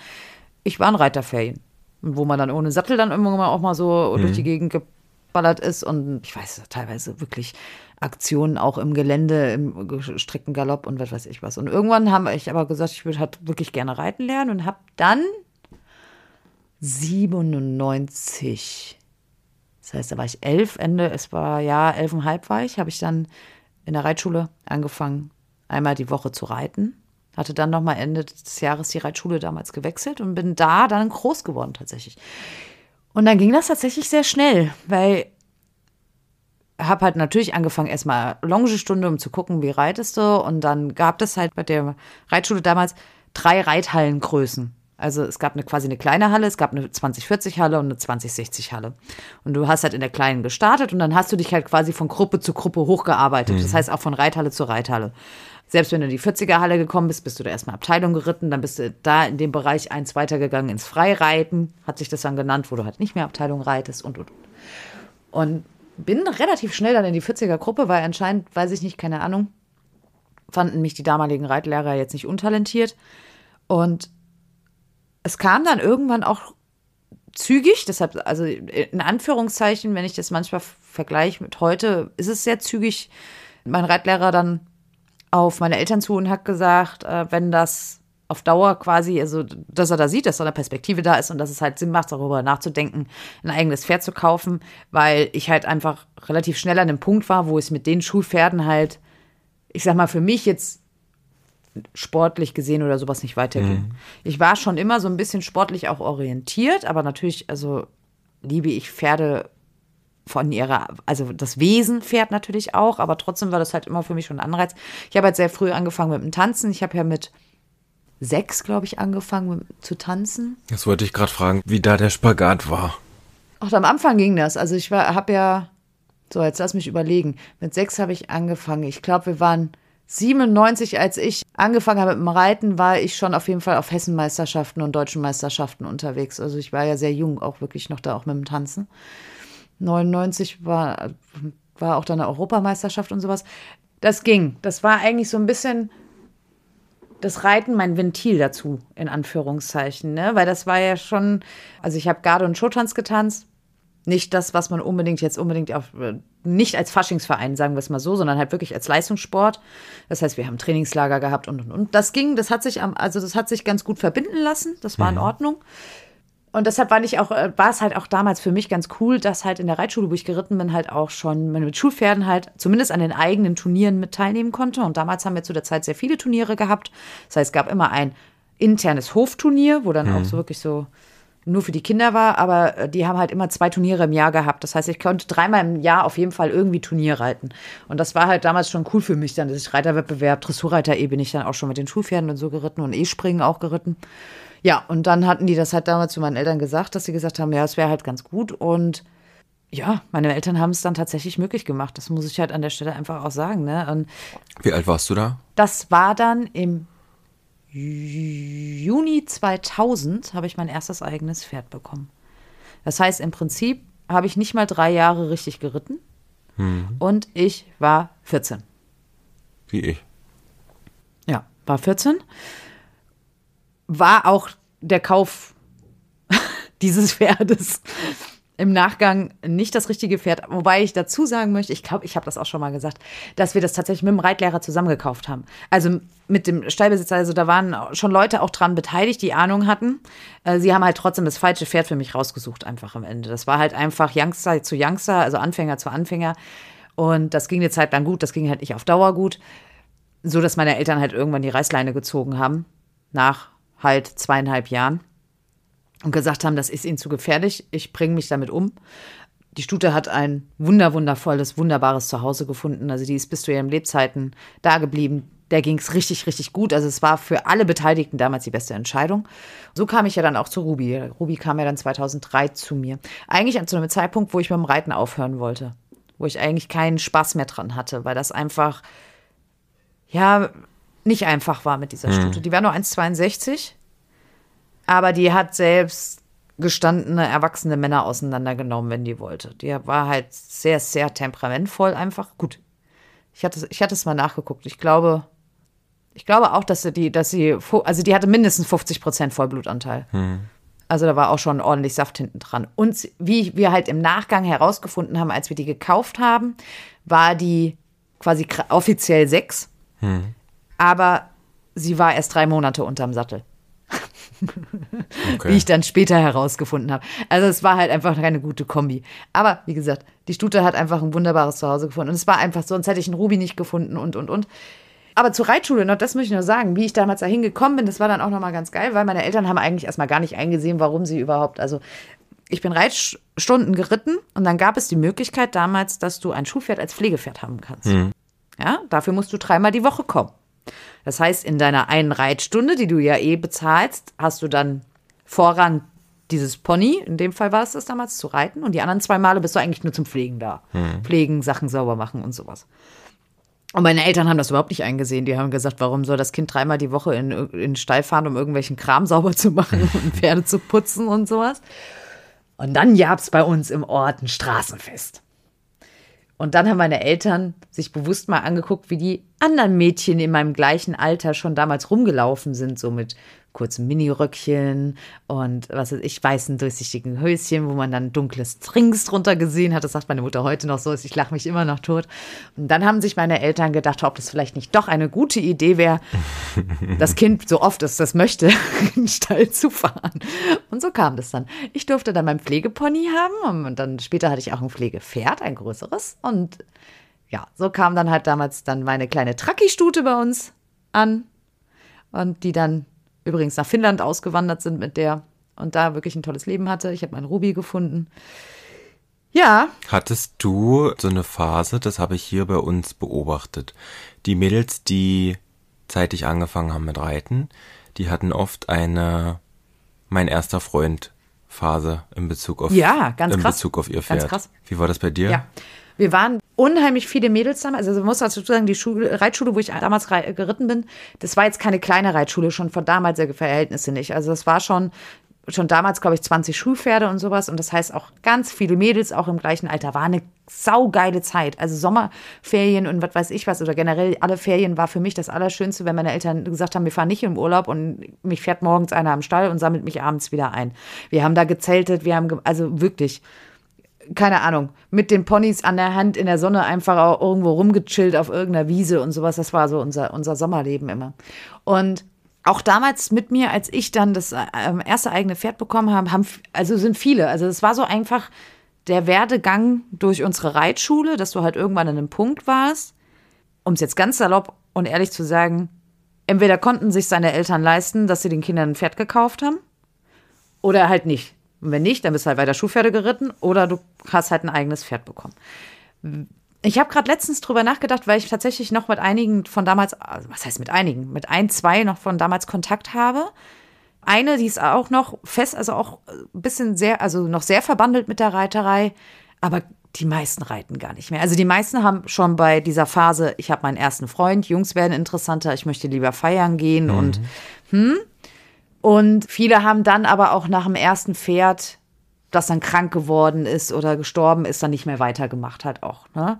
B: ich war in Reiterferien. Wo man dann ohne Sattel dann irgendwann auch mal so mhm. durch die Gegend geballert ist und ich weiß teilweise wirklich Aktionen auch im Gelände, im gestreckten Galopp und was weiß ich was. Und irgendwann habe ich aber gesagt, ich würde halt wirklich gerne reiten lernen und habe dann 97, das heißt, da war ich elf, Ende, es war ja elfeinhalb war ich, habe ich dann in der Reitschule angefangen, einmal die Woche zu reiten. Hatte dann nochmal Ende des Jahres die Reitschule damals gewechselt und bin da dann groß geworden tatsächlich. Und dann ging das tatsächlich sehr schnell, weil habe halt natürlich angefangen, erstmal Longestunde, um zu gucken, wie reitest du. Und dann gab es halt bei der Reitschule damals drei Reithallengrößen. Also es gab eine, quasi eine kleine Halle, es gab eine 2040-Halle und eine 2060-Halle. Und du hast halt in der kleinen gestartet und dann hast du dich halt quasi von Gruppe zu Gruppe hochgearbeitet. Mhm. Das heißt auch von Reithalle zu Reithalle. Selbst wenn du in die 40er-Halle gekommen bist, bist du da erstmal Abteilung geritten, dann bist du da in dem Bereich eins weitergegangen ins Freireiten, hat sich das dann genannt, wo du halt nicht mehr Abteilung reitest und und und. Und bin relativ schnell dann in die 40er-Gruppe, weil anscheinend, weiß ich nicht, keine Ahnung, fanden mich die damaligen Reitlehrer jetzt nicht untalentiert. Und es kam dann irgendwann auch zügig, deshalb, also in Anführungszeichen, wenn ich das manchmal vergleiche mit heute, ist es sehr zügig. Mein Reitlehrer dann auf meine Eltern zu und hat gesagt, äh, wenn das auf Dauer quasi, also dass er da sieht, dass da eine Perspektive da ist und dass es halt Sinn macht, darüber nachzudenken, ein eigenes Pferd zu kaufen, weil ich halt einfach relativ schnell an dem Punkt war, wo es mit den Schulpferden halt, ich sag mal, für mich jetzt sportlich gesehen oder sowas nicht weiterging. Mhm. Ich war schon immer so ein bisschen sportlich auch orientiert, aber natürlich, also liebe ich Pferde von ihrer, also das Wesen Pferd natürlich auch, aber trotzdem war das halt immer für mich schon ein Anreiz. Ich habe halt sehr früh angefangen mit dem Tanzen. Ich habe ja mit sechs, glaube ich, angefangen mit, zu tanzen.
A: Das wollte ich gerade fragen, wie da der Spagat war.
B: Ach, am Anfang ging das. Also ich war, habe ja, so jetzt lass mich überlegen. Mit sechs habe ich angefangen. Ich glaube, wir waren 97, als ich angefangen habe mit dem Reiten, war ich schon auf jeden Fall auf Hessenmeisterschaften und deutschen Meisterschaften unterwegs. Also ich war ja sehr jung, auch wirklich noch da auch mit dem Tanzen. 99 war, war auch dann eine Europameisterschaft und sowas. Das ging. Das war eigentlich so ein bisschen das Reiten mein Ventil dazu, in Anführungszeichen, ne? Weil das war ja schon, also ich habe Garde und Showtanz getanzt, nicht das, was man unbedingt jetzt unbedingt auf, nicht als Faschingsverein, sagen wir es mal so, sondern halt wirklich als Leistungssport. Das heißt, wir haben Trainingslager gehabt und und und. Das ging, das hat sich am, also das hat sich ganz gut verbinden lassen. Das war in mhm. Und deshalb war ich auch, äh, war es halt auch damals für mich ganz cool, dass halt in der Reitschule, wo ich geritten bin, halt auch schon mit Schulpferden halt zumindest an den eigenen Turnieren mit teilnehmen konnte. Und damals haben wir zu der Zeit sehr viele Turniere gehabt. Das heißt, es gab immer ein internes Hofturnier, wo dann mhm. auch so wirklich so nur für die Kinder war, aber äh, die haben halt immer zwei Turniere im Jahr gehabt. Das heißt, ich konnte dreimal im Jahr auf jeden Fall irgendwie Turnier reiten. Und das war halt damals schon cool für mich dann, dass ich Reiterwettbewerb, Dressurreiter eh bin ich dann auch schon mit den Schulpferden und so geritten und E-Springen auch geritten. Ja, und dann hatten die das halt damals zu meinen Eltern gesagt, dass sie gesagt haben, ja, es wäre halt ganz gut und ja, meine Eltern haben es dann tatsächlich möglich gemacht. Das muss ich halt an der Stelle einfach auch sagen. Ne? Und
A: Wie alt warst du da?
B: Das war dann im Juni 2000 habe ich mein erstes eigenes Pferd bekommen. Das heißt, im Prinzip habe ich nicht mal drei Jahre richtig geritten hm. und ich war 14.
A: Wie ich.
B: Ja, war 14. War auch der Kauf dieses Pferdes im Nachgang nicht das richtige Pferd. Wobei ich dazu sagen möchte, ich glaube, ich habe das auch schon mal gesagt, dass wir das tatsächlich mit dem Reitlehrer zusammengekauft haben. Also mit dem Stallbesitzer, also da waren schon Leute auch dran beteiligt, die Ahnung hatten. Äh, sie haben halt trotzdem das falsche Pferd für mich rausgesucht, einfach am Ende. Das war halt einfach Youngster zu Youngster, also Anfänger zu Anfänger. Und das ging eine Zeit lang gut, das ging halt nicht auf Dauer gut. So dass meine Eltern halt irgendwann die Reißleine gezogen haben. Nach halt zweieinhalb Jahren und gesagt haben, das ist ihnen zu gefährlich, ich bringe mich damit um. Die Stute hat ein wunder, wundervolles, wunderbares Zuhause gefunden. Also die ist bis zu ihren Lebzeiten da geblieben. Der ging es richtig, richtig gut. Also es war für alle Beteiligten damals die beste Entscheidung. So kam ich ja dann auch zu Ruby. Ruby kam ja dann 2003 zu mir. Eigentlich zu einem Zeitpunkt, wo ich dem Reiten aufhören wollte. Wo ich eigentlich keinen Spaß mehr dran hatte, weil das einfach, ja, nicht einfach war mit dieser mhm. Stute. Die war nur 1,62 aber die hat selbst gestandene, erwachsene Männer auseinandergenommen, wenn die wollte. Die war halt sehr, sehr temperamentvoll einfach. Gut, Ich hatte, ich hatte es mal nachgeguckt. Ich glaube, ich glaube auch, dass sie die, dass sie, also die hatte mindestens 50 Prozent Vollblutanteil. Hm. Also da war auch schon ordentlich Saft hinten dran. Und wie wir halt im Nachgang herausgefunden haben, als wir die gekauft haben, war die quasi offiziell sechs. Hm. Aber sie war erst drei Monate unterm Sattel. Okay. Wie ich dann später herausgefunden habe. Also es war halt einfach keine gute Kombi. Aber wie gesagt, die Stute hat einfach ein wunderbares Zuhause gefunden. Und es war einfach, sonst hätte ich einen Ruby nicht gefunden und, und, und. Aber zur Reitschule noch, das möchte ich nur sagen, wie ich damals da hingekommen bin, das war dann auch nochmal ganz geil, weil meine Eltern haben eigentlich erstmal gar nicht eingesehen, warum sie überhaupt, also ich bin Reitstunden geritten und dann gab es die Möglichkeit damals, dass du ein Schulpferd als Pflegepferd haben kannst. Mhm. Ja, dafür musst du dreimal die Woche kommen. Das heißt, in deiner einen Reitstunde, die du ja eh bezahlst, hast du dann Vorrang dieses Pony, in dem Fall war es das damals, zu reiten und die anderen zwei Male bist du eigentlich nur zum Pflegen da. Mhm. Pflegen, Sachen sauber machen und sowas. Und meine Eltern haben das überhaupt nicht eingesehen. Die haben gesagt, warum soll das Kind dreimal die Woche in, in den Stall fahren, um irgendwelchen Kram sauber zu machen und Pferde zu putzen und sowas. Und dann gab es bei uns im Ort ein Straßenfest. Und dann haben meine Eltern sich bewusst mal angeguckt, wie die anderen Mädchen in meinem gleichen Alter schon damals rumgelaufen sind, so mit kurzen Miniröckchen und was weiß ich, weißen durchsichtigen Höschen, wo man dann dunkles Trinks drunter gesehen hat. Das sagt meine Mutter heute noch so, ich lache mich immer noch tot. Und dann haben sich meine Eltern gedacht, ob das vielleicht nicht doch eine gute Idee wäre, das Kind, so oft es das möchte, in den Stall zu fahren. Und so kam das dann. Ich durfte dann mein Pflegepony haben und dann später hatte ich auch ein Pflegepferd, ein größeres. Und ja, so kam dann halt damals dann meine kleine Tracki-Stute bei uns an und die dann übrigens nach Finnland ausgewandert sind mit der und da wirklich ein tolles Leben hatte. Ich habe meinen Ruby gefunden. Ja.
A: Hattest du so eine Phase, das habe ich hier bei uns beobachtet. Die Mädels, die zeitig angefangen haben mit Reiten, die hatten oft eine mein erster Freund Phase in Bezug auf
B: ja, ganz
A: in
B: krass.
A: Bezug auf ihr Pferd.
B: Ganz krass.
A: Wie war das bei dir?
B: Ja. Wir waren unheimlich viele Mädels damals. Also man muss dazu sagen, die Schule, Reitschule, wo ich damals geritten bin, das war jetzt keine kleine Reitschule, schon von damalige Verhältnisse nicht. Also das war schon schon damals, glaube ich, 20 Schulpferde und sowas. Und das heißt auch ganz viele Mädels, auch im gleichen Alter. War eine saugeile Zeit. Also Sommerferien und was weiß ich was oder generell alle Ferien war für mich das Allerschönste, wenn meine Eltern gesagt haben, wir fahren nicht im Urlaub und mich fährt morgens einer am Stall und sammelt mich abends wieder ein. Wir haben da gezeltet, wir haben, also wirklich keine Ahnung, mit den Ponys an der Hand in der Sonne einfach auch irgendwo rumgechillt auf irgendeiner Wiese und sowas. Das war so unser, unser Sommerleben immer. Und auch damals mit mir, als ich dann das äh, erste eigene Pferd bekommen habe, haben, also sind viele. Also es war so einfach der Werdegang durch unsere Reitschule, dass du halt irgendwann an einem Punkt warst, um es jetzt ganz salopp und ehrlich zu sagen, entweder konnten sich seine Eltern leisten, dass sie den Kindern ein Pferd gekauft haben, oder halt nicht. Und wenn nicht, dann bist du halt weiter Schuhpferde geritten oder du hast halt ein eigenes Pferd bekommen. Ich habe gerade letztens drüber nachgedacht, weil ich tatsächlich noch mit einigen von damals, also was heißt mit einigen, mit ein, zwei noch von damals Kontakt habe. Eine, die ist auch noch fest, also auch ein bisschen sehr, also noch sehr verbandelt mit der Reiterei, aber die meisten reiten gar nicht mehr. Also die meisten haben schon bei dieser Phase, ich habe meinen ersten Freund, Jungs werden interessanter, ich möchte lieber feiern gehen mhm. und hm, und viele haben dann aber auch nach dem ersten Pferd, das dann krank geworden ist oder gestorben ist, dann nicht mehr weitergemacht hat auch. Ne?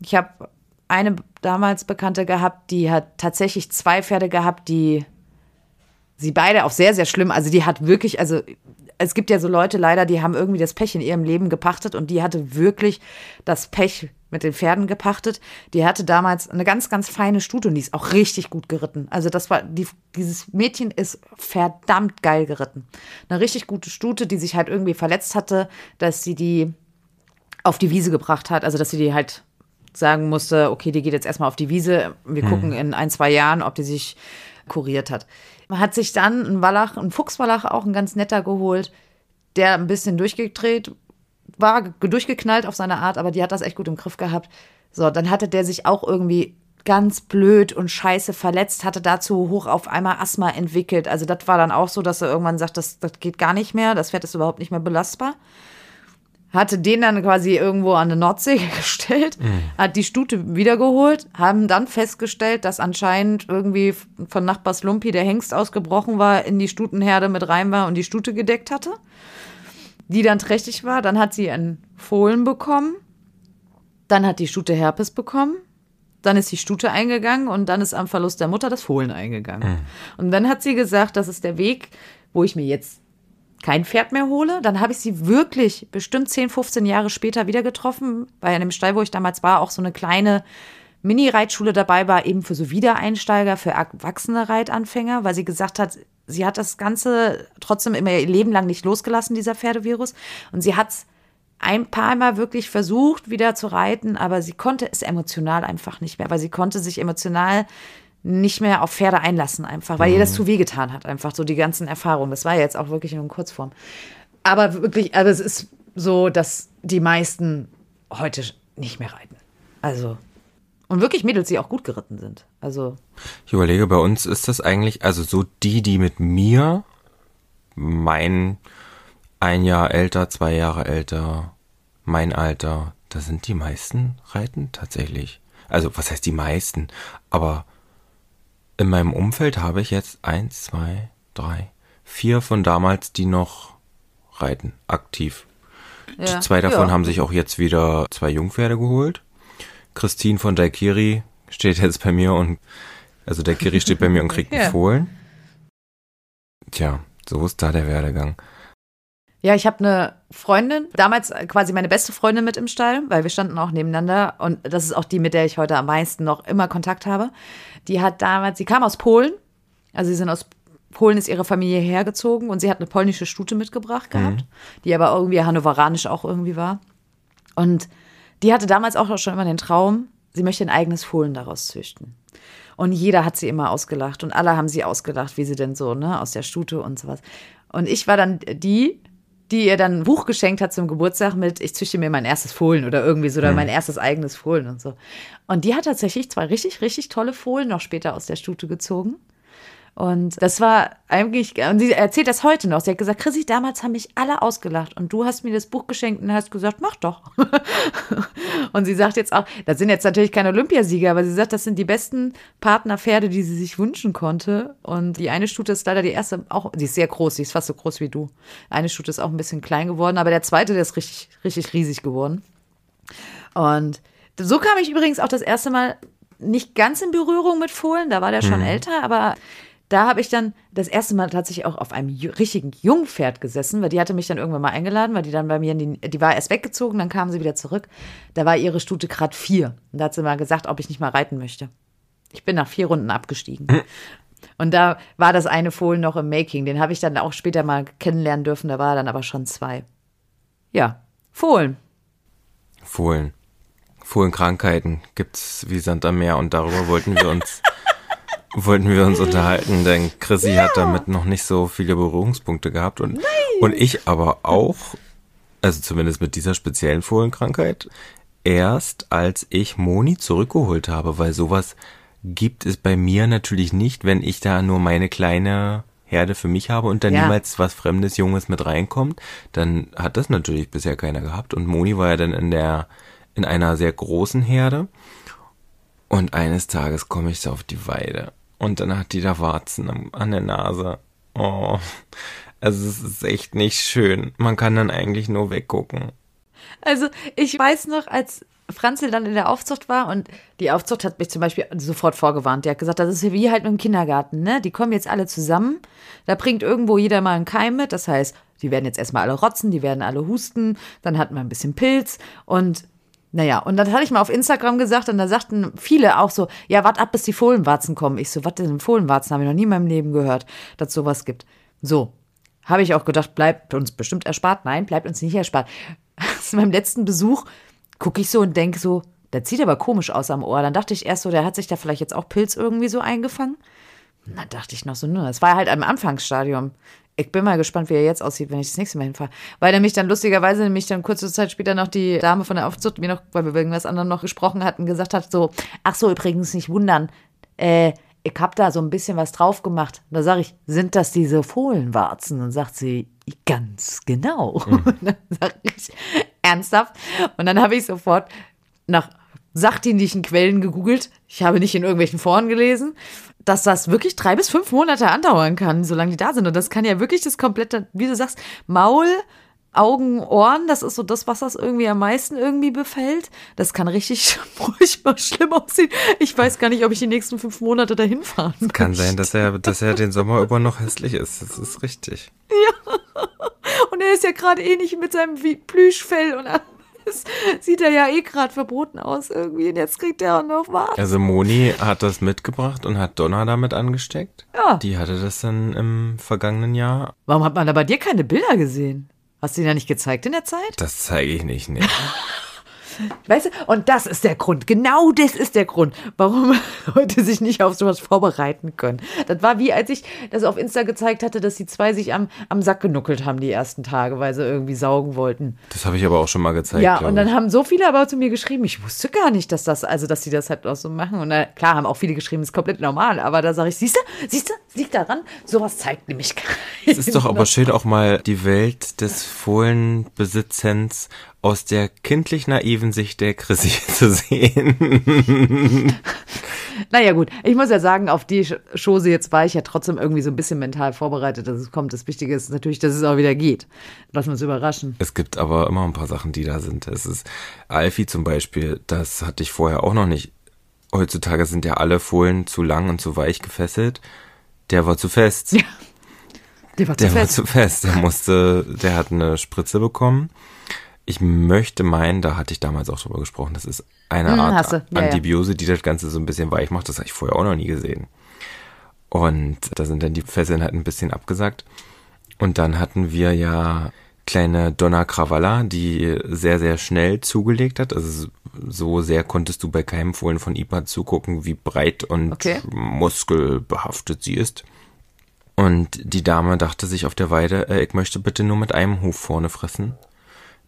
B: Ich habe eine damals Bekannte gehabt, die hat tatsächlich zwei Pferde gehabt, die sie beide auch sehr, sehr schlimm, also die hat wirklich, also es gibt ja so Leute leider, die haben irgendwie das Pech in ihrem Leben gepachtet und die hatte wirklich das Pech mit den Pferden gepachtet. Die hatte damals eine ganz, ganz feine Stute und die ist auch richtig gut geritten. Also das war, die, dieses Mädchen ist verdammt geil geritten. Eine richtig gute Stute, die sich halt irgendwie verletzt hatte, dass sie die auf die Wiese gebracht hat. Also dass sie die halt sagen musste, okay, die geht jetzt erstmal auf die Wiese. Wir hm. gucken in ein, zwei Jahren, ob die sich kuriert hat. Man hat sich dann einen Wallach, einen Fuchswallach auch ein ganz netter geholt, der ein bisschen durchgedreht war, durchgeknallt auf seine Art, aber die hat das echt gut im Griff gehabt. So, dann hatte der sich auch irgendwie ganz blöd und scheiße verletzt, hatte dazu hoch auf einmal Asthma entwickelt. Also das war dann auch so, dass er irgendwann sagt, das, das geht gar nicht mehr, das Pferd ist überhaupt nicht mehr belastbar hatte den dann quasi irgendwo an der Nordsee gestellt, mhm. hat die Stute wiedergeholt, haben dann festgestellt, dass anscheinend irgendwie von Nachbars Lumpi der Hengst ausgebrochen war, in die Stutenherde mit rein war und die Stute gedeckt hatte. Die dann trächtig war. Dann hat sie einen Fohlen bekommen. Dann hat die Stute Herpes bekommen. dann ist die Stute eingegangen und dann ist am Verlust der Mutter das Fohlen eingegangen. Mhm. Und dann hat sie gesagt, das ist der Weg, wo ich mir jetzt kein Pferd mehr hole. Dann habe ich sie wirklich bestimmt 10, 15 Jahre später wieder getroffen, weil in dem Stall, wo ich damals war, auch so eine kleine Mini-Reitschule dabei war, eben für so Wiedereinsteiger, für erwachsene Reitanfänger, weil sie gesagt hat, sie hat das Ganze trotzdem immer ihr Leben lang nicht losgelassen, dieser Pferdevirus. Und sie hat es ein paar Mal wirklich versucht, wieder zu reiten, aber sie konnte es emotional einfach nicht mehr, weil sie konnte sich emotional nicht mehr auf Pferde einlassen, einfach, weil mhm. ihr das mhm. zu weh getan hat, einfach so die ganzen Erfahrungen. Das war ja jetzt auch wirklich in Kurzform. Aber wirklich, also es ist so, dass die meisten heute nicht mehr reiten. Also. Und wirklich Mädels, die auch gut geritten sind. Also.
A: Ich überlege, bei uns ist das eigentlich, also so die, die mit mir, mein ein Jahr älter, zwei Jahre älter, mein Alter, da sind die meisten reiten tatsächlich. Also, was heißt die meisten? Aber in meinem Umfeld habe ich jetzt eins, zwei, drei, vier von damals, die noch reiten, aktiv. Ja. Zwei davon ja. haben sich auch jetzt wieder zwei Jungpferde geholt. Christine von Daikiri steht jetzt bei mir und, also Daikiri steht bei mir und kriegt ja. Fohlen. Tja, so ist da der Werdegang.
B: Ja, ich habe eine Freundin, damals quasi meine beste Freundin mit im Stall, weil wir standen auch nebeneinander und das ist auch die, mit der ich heute am meisten noch immer Kontakt habe. Die hat damals, sie kam aus Polen, also sie sind aus Polen ist ihre Familie hergezogen und sie hat eine polnische Stute mitgebracht gehabt, mhm. die aber irgendwie hannoveranisch auch irgendwie war. Und die hatte damals auch schon immer den Traum, sie möchte ein eigenes Fohlen daraus züchten. Und jeder hat sie immer ausgelacht und alle haben sie ausgelacht, wie sie denn so, ne, aus der Stute und sowas. Und ich war dann die, die ihr dann ein Buch geschenkt hat zum Geburtstag mit, ich züchte mir mein erstes Fohlen oder irgendwie so, oder mhm. mein erstes eigenes Fohlen und so. Und die hat tatsächlich zwei richtig, richtig tolle Fohlen noch später aus der Stute gezogen. Und das war eigentlich, und sie erzählt das heute noch. Sie hat gesagt, Chrissy, damals haben mich alle ausgelacht und du hast mir das Buch geschenkt und hast gesagt, mach doch. und sie sagt jetzt auch, das sind jetzt natürlich keine Olympiasieger, aber sie sagt, das sind die besten Partnerpferde, die sie sich wünschen konnte. Und die eine Stute ist leider die erste, auch, die ist sehr groß, die ist fast so groß wie du. Eine Stute ist auch ein bisschen klein geworden, aber der zweite, der ist richtig, richtig riesig geworden. Und so kam ich übrigens auch das erste Mal nicht ganz in Berührung mit Fohlen, da war der schon hm. älter, aber da habe ich dann das erste Mal tatsächlich auch auf einem richtigen Jungpferd gesessen, weil die hatte mich dann irgendwann mal eingeladen, weil die dann bei mir in die, die war erst weggezogen, dann kam sie wieder zurück. Da war ihre Stute gerade vier. Und da hat sie mal gesagt, ob ich nicht mal reiten möchte. Ich bin nach vier Runden abgestiegen. Hm. Und da war das eine Fohlen noch im Making. Den habe ich dann auch später mal kennenlernen dürfen. Da war dann aber schon zwei. Ja, Fohlen.
A: Fohlen. Fohlenkrankheiten gibt's wie Sand am Meer und darüber wollten wir uns wollten wir uns unterhalten, denn Chrissy ja. hat damit noch nicht so viele Berührungspunkte gehabt und, und ich aber auch, also zumindest mit dieser speziellen Fohlenkrankheit, erst als ich Moni zurückgeholt habe, weil sowas gibt es bei mir natürlich nicht, wenn ich da nur meine kleine Herde für mich habe und dann ja. niemals was Fremdes, Junges mit reinkommt, dann hat das natürlich bisher keiner gehabt. Und Moni war ja dann in der, in einer sehr großen Herde. Und eines Tages komme ich so auf die Weide und dann hat die da Warzen an der Nase. Oh. Also es ist echt nicht schön. Man kann dann eigentlich nur weggucken.
B: Also ich weiß noch, als Franzl dann in der Aufzucht war und die Aufzucht hat mich zum Beispiel sofort vorgewarnt. Die hat gesagt, das ist wie halt mit dem Kindergarten, ne? Die kommen jetzt alle zusammen. Da bringt irgendwo jeder mal einen Keim mit. Das heißt, die werden jetzt erstmal alle rotzen, die werden alle husten, dann hat man ein bisschen Pilz und naja, und dann hatte ich mal auf Instagram gesagt und da sagten viele auch so, ja, wart ab, bis die Fohlenwarzen kommen. Ich so, was denn Fohlenwarzen? Habe ich noch nie in meinem Leben gehört, dass sowas gibt. So, habe ich auch gedacht, bleibt uns bestimmt erspart. Nein, bleibt uns nicht erspart. Zu meinem letzten Besuch gucke ich so und denke so, der sieht aber komisch aus am Ohr. Dann dachte ich erst so, der hat sich da vielleicht jetzt auch Pilz irgendwie so eingefangen. Dann dachte ich noch so, ne, das war halt im Anfangsstadium. Ich bin mal gespannt, wie er jetzt aussieht, wenn ich das nächste Mal hinfahre. Weil nämlich dann lustigerweise nämlich dann kurze Zeit später noch die Dame von der Aufzucht mir noch, weil wir wegen was anderem noch gesprochen hatten, gesagt hat so, ach so, übrigens nicht wundern, äh, ich hab da so ein bisschen was drauf gemacht. Da sage ich, sind das diese Fohlenwarzen? Und sagt sie, ganz genau. Mhm. Und dann sage ich, ernsthaft? Und dann habe ich sofort nach sachdienlichen Quellen gegoogelt. Ich habe nicht in irgendwelchen Foren gelesen dass das wirklich drei bis fünf Monate andauern kann, solange die da sind. Und das kann ja wirklich das komplette, wie du sagst, Maul Augen, Ohren, das ist so das, was das irgendwie am meisten irgendwie befällt. Das kann richtig furchtbar schlimm aussehen. Ich weiß gar nicht, ob ich die nächsten fünf Monate dahin fahren
A: kann. Kann sein, dass er, dass er den Sommer über noch hässlich ist. Das ist richtig.
B: Ja. Und er ist ja gerade eh nicht mit seinem Plüschfell und das sieht er ja eh gerade verboten aus irgendwie. Und jetzt kriegt er auch noch was.
A: Also Moni hat das mitgebracht und hat Donna damit angesteckt.
B: Ja.
A: Die hatte das dann im vergangenen Jahr.
B: Warum hat man da bei dir keine Bilder gesehen? Hast du ihn ja nicht gezeigt in der Zeit?
A: Das zeige ich nicht, nee.
B: Weißt du, und das ist der Grund, genau das ist der Grund, warum Leute sich nicht auf sowas vorbereiten können. Das war wie, als ich das auf Insta gezeigt hatte, dass die zwei sich am, am Sack genuckelt haben die ersten Tage, weil sie irgendwie saugen wollten.
A: Das habe ich aber auch schon mal gezeigt.
B: Ja, und dann ich. haben so viele aber zu mir geschrieben, ich wusste gar nicht, dass das, also dass sie das halt auch so machen. Und da, klar haben auch viele geschrieben, ist komplett normal, aber da sage ich, siehst du, siehst du, liegt daran, sowas zeigt nämlich keiner.
A: Es ist doch aber schön, auch mal die Welt des Fohlenbesitzens aus der kindlich naiven Sicht der Chrissy zu sehen.
B: naja, gut. Ich muss ja sagen, auf die Chose jetzt war ich ja trotzdem irgendwie so ein bisschen mental vorbereitet, dass es kommt. Das Wichtige ist natürlich, dass es auch wieder geht. Lass uns überraschen.
A: Es gibt aber immer ein paar Sachen, die da sind. Es ist Alfie zum Beispiel, das hatte ich vorher auch noch nicht. Heutzutage sind ja alle Fohlen zu lang und zu weich gefesselt. Der war zu fest. Ja.
B: Der war zu
A: der
B: fest.
A: Der war zu fest. Der musste, der hat eine Spritze bekommen ich möchte meinen, da hatte ich damals auch drüber gesprochen, das ist eine hm, Art ja, Antibiose, die das Ganze so ein bisschen weich macht. Das habe ich vorher auch noch nie gesehen. Und da sind dann die Fesseln halt ein bisschen abgesackt. Und dann hatten wir ja kleine Donna Cravalla, die sehr, sehr schnell zugelegt hat. Also so sehr konntest du bei keinem Fohlen von IPA zugucken, wie breit und okay. muskelbehaftet sie ist. Und die Dame dachte sich auf der Weide, äh, ich möchte bitte nur mit einem Huf vorne fressen.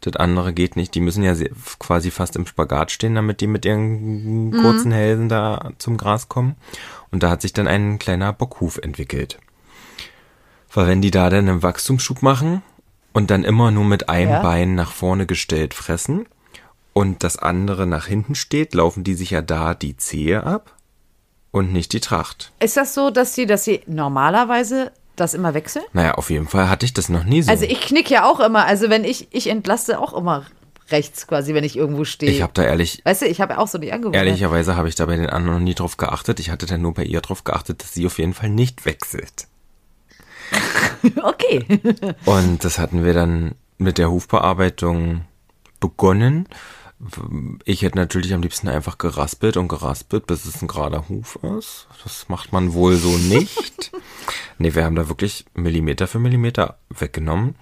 A: Das andere geht nicht. Die müssen ja quasi fast im Spagat stehen, damit die mit ihren mhm. kurzen Hälsen da zum Gras kommen. Und da hat sich dann ein kleiner Bockhuf entwickelt. Weil wenn die da dann einen Wachstumsschub machen und dann immer nur mit einem ja. Bein nach vorne gestellt fressen und das andere nach hinten steht, laufen die sich ja da die Zehe ab und nicht die Tracht.
B: Ist das so, dass sie, dass sie normalerweise das immer wechseln?
A: Naja, auf jeden Fall hatte ich das noch nie so.
B: Also ich knick ja auch immer. Also wenn ich, ich entlaste auch immer rechts quasi, wenn ich irgendwo stehe.
A: Ich habe da ehrlich.
B: Weißt du, ich habe auch so die Angewohnheit.
A: Ehrlicherweise habe ich da bei den anderen noch nie drauf geachtet. Ich hatte dann nur bei ihr drauf geachtet, dass sie auf jeden Fall nicht wechselt.
B: okay.
A: Und das hatten wir dann mit der Hufbearbeitung begonnen. Ich hätte natürlich am liebsten einfach geraspelt und geraspelt, bis es ein gerader Huf ist. Das macht man wohl so nicht. nee, wir haben da wirklich Millimeter für Millimeter weggenommen.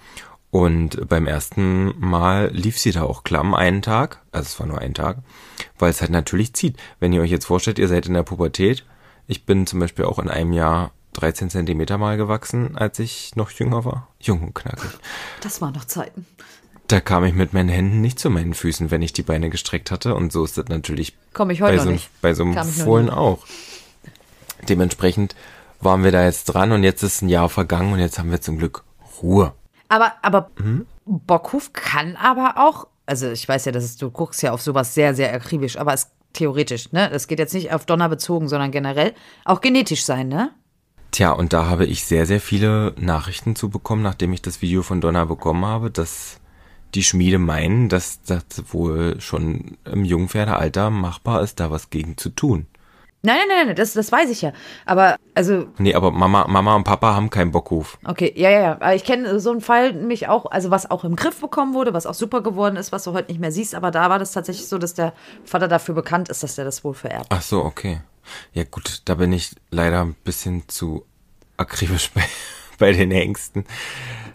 A: Und beim ersten Mal lief sie da auch klamm einen Tag. Also es war nur ein Tag. Weil es halt natürlich zieht. Wenn ihr euch jetzt vorstellt, ihr seid in der Pubertät. Ich bin zum Beispiel auch in einem Jahr 13 Zentimeter mal gewachsen, als ich noch jünger war. Jung und knackig.
B: Das waren noch Zeiten.
A: Da kam ich mit meinen Händen nicht zu meinen Füßen, wenn ich die Beine gestreckt hatte. Und so ist das natürlich
B: Komm ich heute
A: bei, so,
B: nicht.
A: bei so einem Fohlen auch. Dementsprechend waren wir da jetzt dran und jetzt ist ein Jahr vergangen und jetzt haben wir zum Glück Ruhe.
B: Aber, aber hm? Bockhuf kann aber auch, also ich weiß ja, dass es, du guckst ja auf sowas sehr, sehr akribisch, aber es theoretisch, ne? Das geht jetzt nicht auf Donner bezogen, sondern generell auch genetisch sein, ne?
A: Tja, und da habe ich sehr, sehr viele Nachrichten zu bekommen, nachdem ich das Video von Donner bekommen habe, dass die Schmiede meinen, dass das wohl schon im Jungpferdealter machbar ist, da was gegen zu tun.
B: Nein, nein, nein, das, das weiß ich ja. Aber, also.
A: Nee, aber Mama, Mama und Papa haben keinen Bockhof.
B: Okay, ja, ja, ja. Aber ich kenne so einen Fall mich auch, also was auch im Griff bekommen wurde, was auch super geworden ist, was du heute nicht mehr siehst. Aber da war das tatsächlich so, dass der Vater dafür bekannt ist, dass der das wohl vererbt.
A: Ach so, okay. Ja, gut, da bin ich leider ein bisschen zu akribisch bei, bei den Ängsten.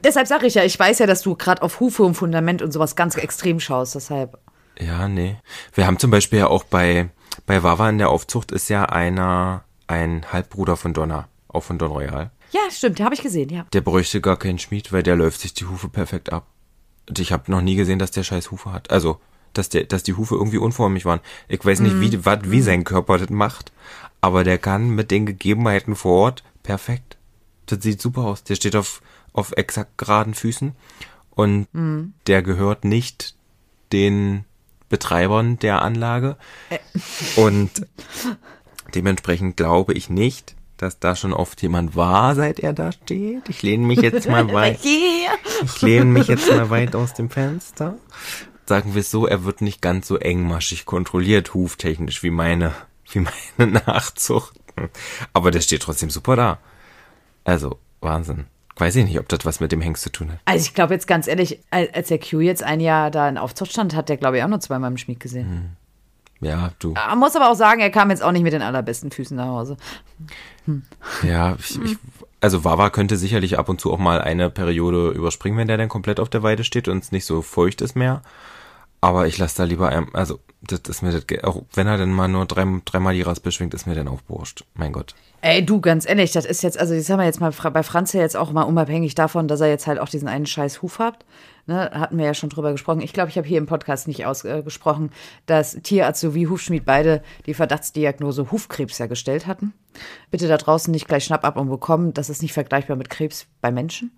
B: Deshalb sage ich ja, ich weiß ja, dass du gerade auf Hufe und Fundament und sowas ganz extrem schaust, deshalb.
A: Ja, nee. Wir haben zum Beispiel ja auch bei, bei Wawa in der Aufzucht ist ja einer, ein Halbbruder von Donna, auch von Don Royal.
B: Ja, stimmt, den habe ich gesehen, ja.
A: Der bräuchte gar keinen Schmied, weil der läuft sich die Hufe perfekt ab. Und ich habe noch nie gesehen, dass der scheiß Hufe hat. Also, dass der, dass die Hufe irgendwie unförmig waren. Ich weiß nicht, mm. wie, wat, wie sein Körper das macht, aber der kann mit den Gegebenheiten vor Ort perfekt. Das sieht super aus. Der steht auf auf exakt geraden Füßen und mhm. der gehört nicht den Betreibern der Anlage. Äh. Und dementsprechend glaube ich nicht, dass da schon oft jemand war, seit er da steht. Ich lehne mich jetzt mal weit. ich lehne mich jetzt mal weit aus dem Fenster. Sagen wir es so, er wird nicht ganz so engmaschig kontrolliert, huftechnisch, wie meine, wie meine Nachzucht. Aber der steht trotzdem super da. Also, Wahnsinn. Weiß ich nicht, ob das was mit dem Hengst zu tun hat.
B: Also ich glaube jetzt ganz ehrlich, als der Q jetzt ein Jahr da in Aufzucht stand, hat der glaube ich auch nur zweimal im Schmied gesehen. Hm.
A: Ja, du.
B: Man muss aber auch sagen, er kam jetzt auch nicht mit den allerbesten Füßen nach Hause.
A: Hm. Ja, ich, ich, also Wawa könnte sicherlich ab und zu auch mal eine Periode überspringen, wenn der dann komplett auf der Weide steht und es nicht so feucht ist mehr. Aber ich lasse da lieber, also das ist mir das, auch wenn er dann mal nur drei, dreimal die Raspe schwingt, ist mir dann auch wurscht. Mein Gott.
B: Ey, du, ganz ehrlich, das ist jetzt, also das haben wir jetzt mal bei Franz ja jetzt auch mal unabhängig davon, dass er jetzt halt auch diesen einen scheiß Huf hat. Ne, hatten wir ja schon drüber gesprochen. Ich glaube, ich habe hier im Podcast nicht ausgesprochen, äh, dass Tierarzt sowie Hufschmied beide die Verdachtsdiagnose Hufkrebs ja gestellt hatten. Bitte da draußen nicht gleich Schnapp ab und bekommen. Das ist nicht vergleichbar mit Krebs bei Menschen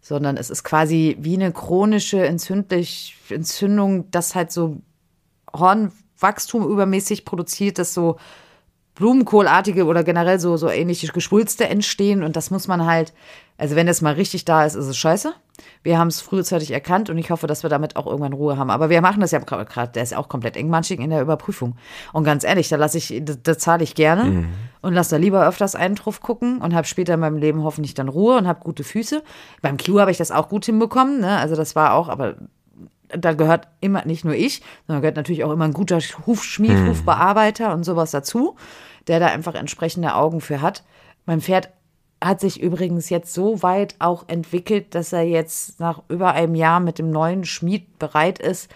B: sondern es ist quasi wie eine chronische entzündlich Entzündung, das halt so Hornwachstum übermäßig produziert, dass so Blumenkohlartige oder generell so, so ähnliche Geschwulste entstehen und das muss man halt, also wenn das mal richtig da ist, ist es scheiße. Wir haben es frühzeitig erkannt und ich hoffe, dass wir damit auch irgendwann Ruhe haben. Aber wir machen das ja gerade, der ist auch komplett engmanschig in der Überprüfung. Und ganz ehrlich, da lasse ich, da, da zahle ich gerne mhm. und lasse da lieber öfters einen drauf gucken und habe später in meinem Leben hoffentlich dann Ruhe und habe gute Füße. Beim Q habe ich das auch gut hinbekommen, ne? Also das war auch, aber da gehört immer, nicht nur ich, sondern gehört natürlich auch immer ein guter Hufschmied, mhm. Hufbearbeiter und sowas dazu der da einfach entsprechende Augen für hat. Mein Pferd hat sich übrigens jetzt so weit auch entwickelt, dass er jetzt nach über einem Jahr mit dem neuen Schmied bereit ist,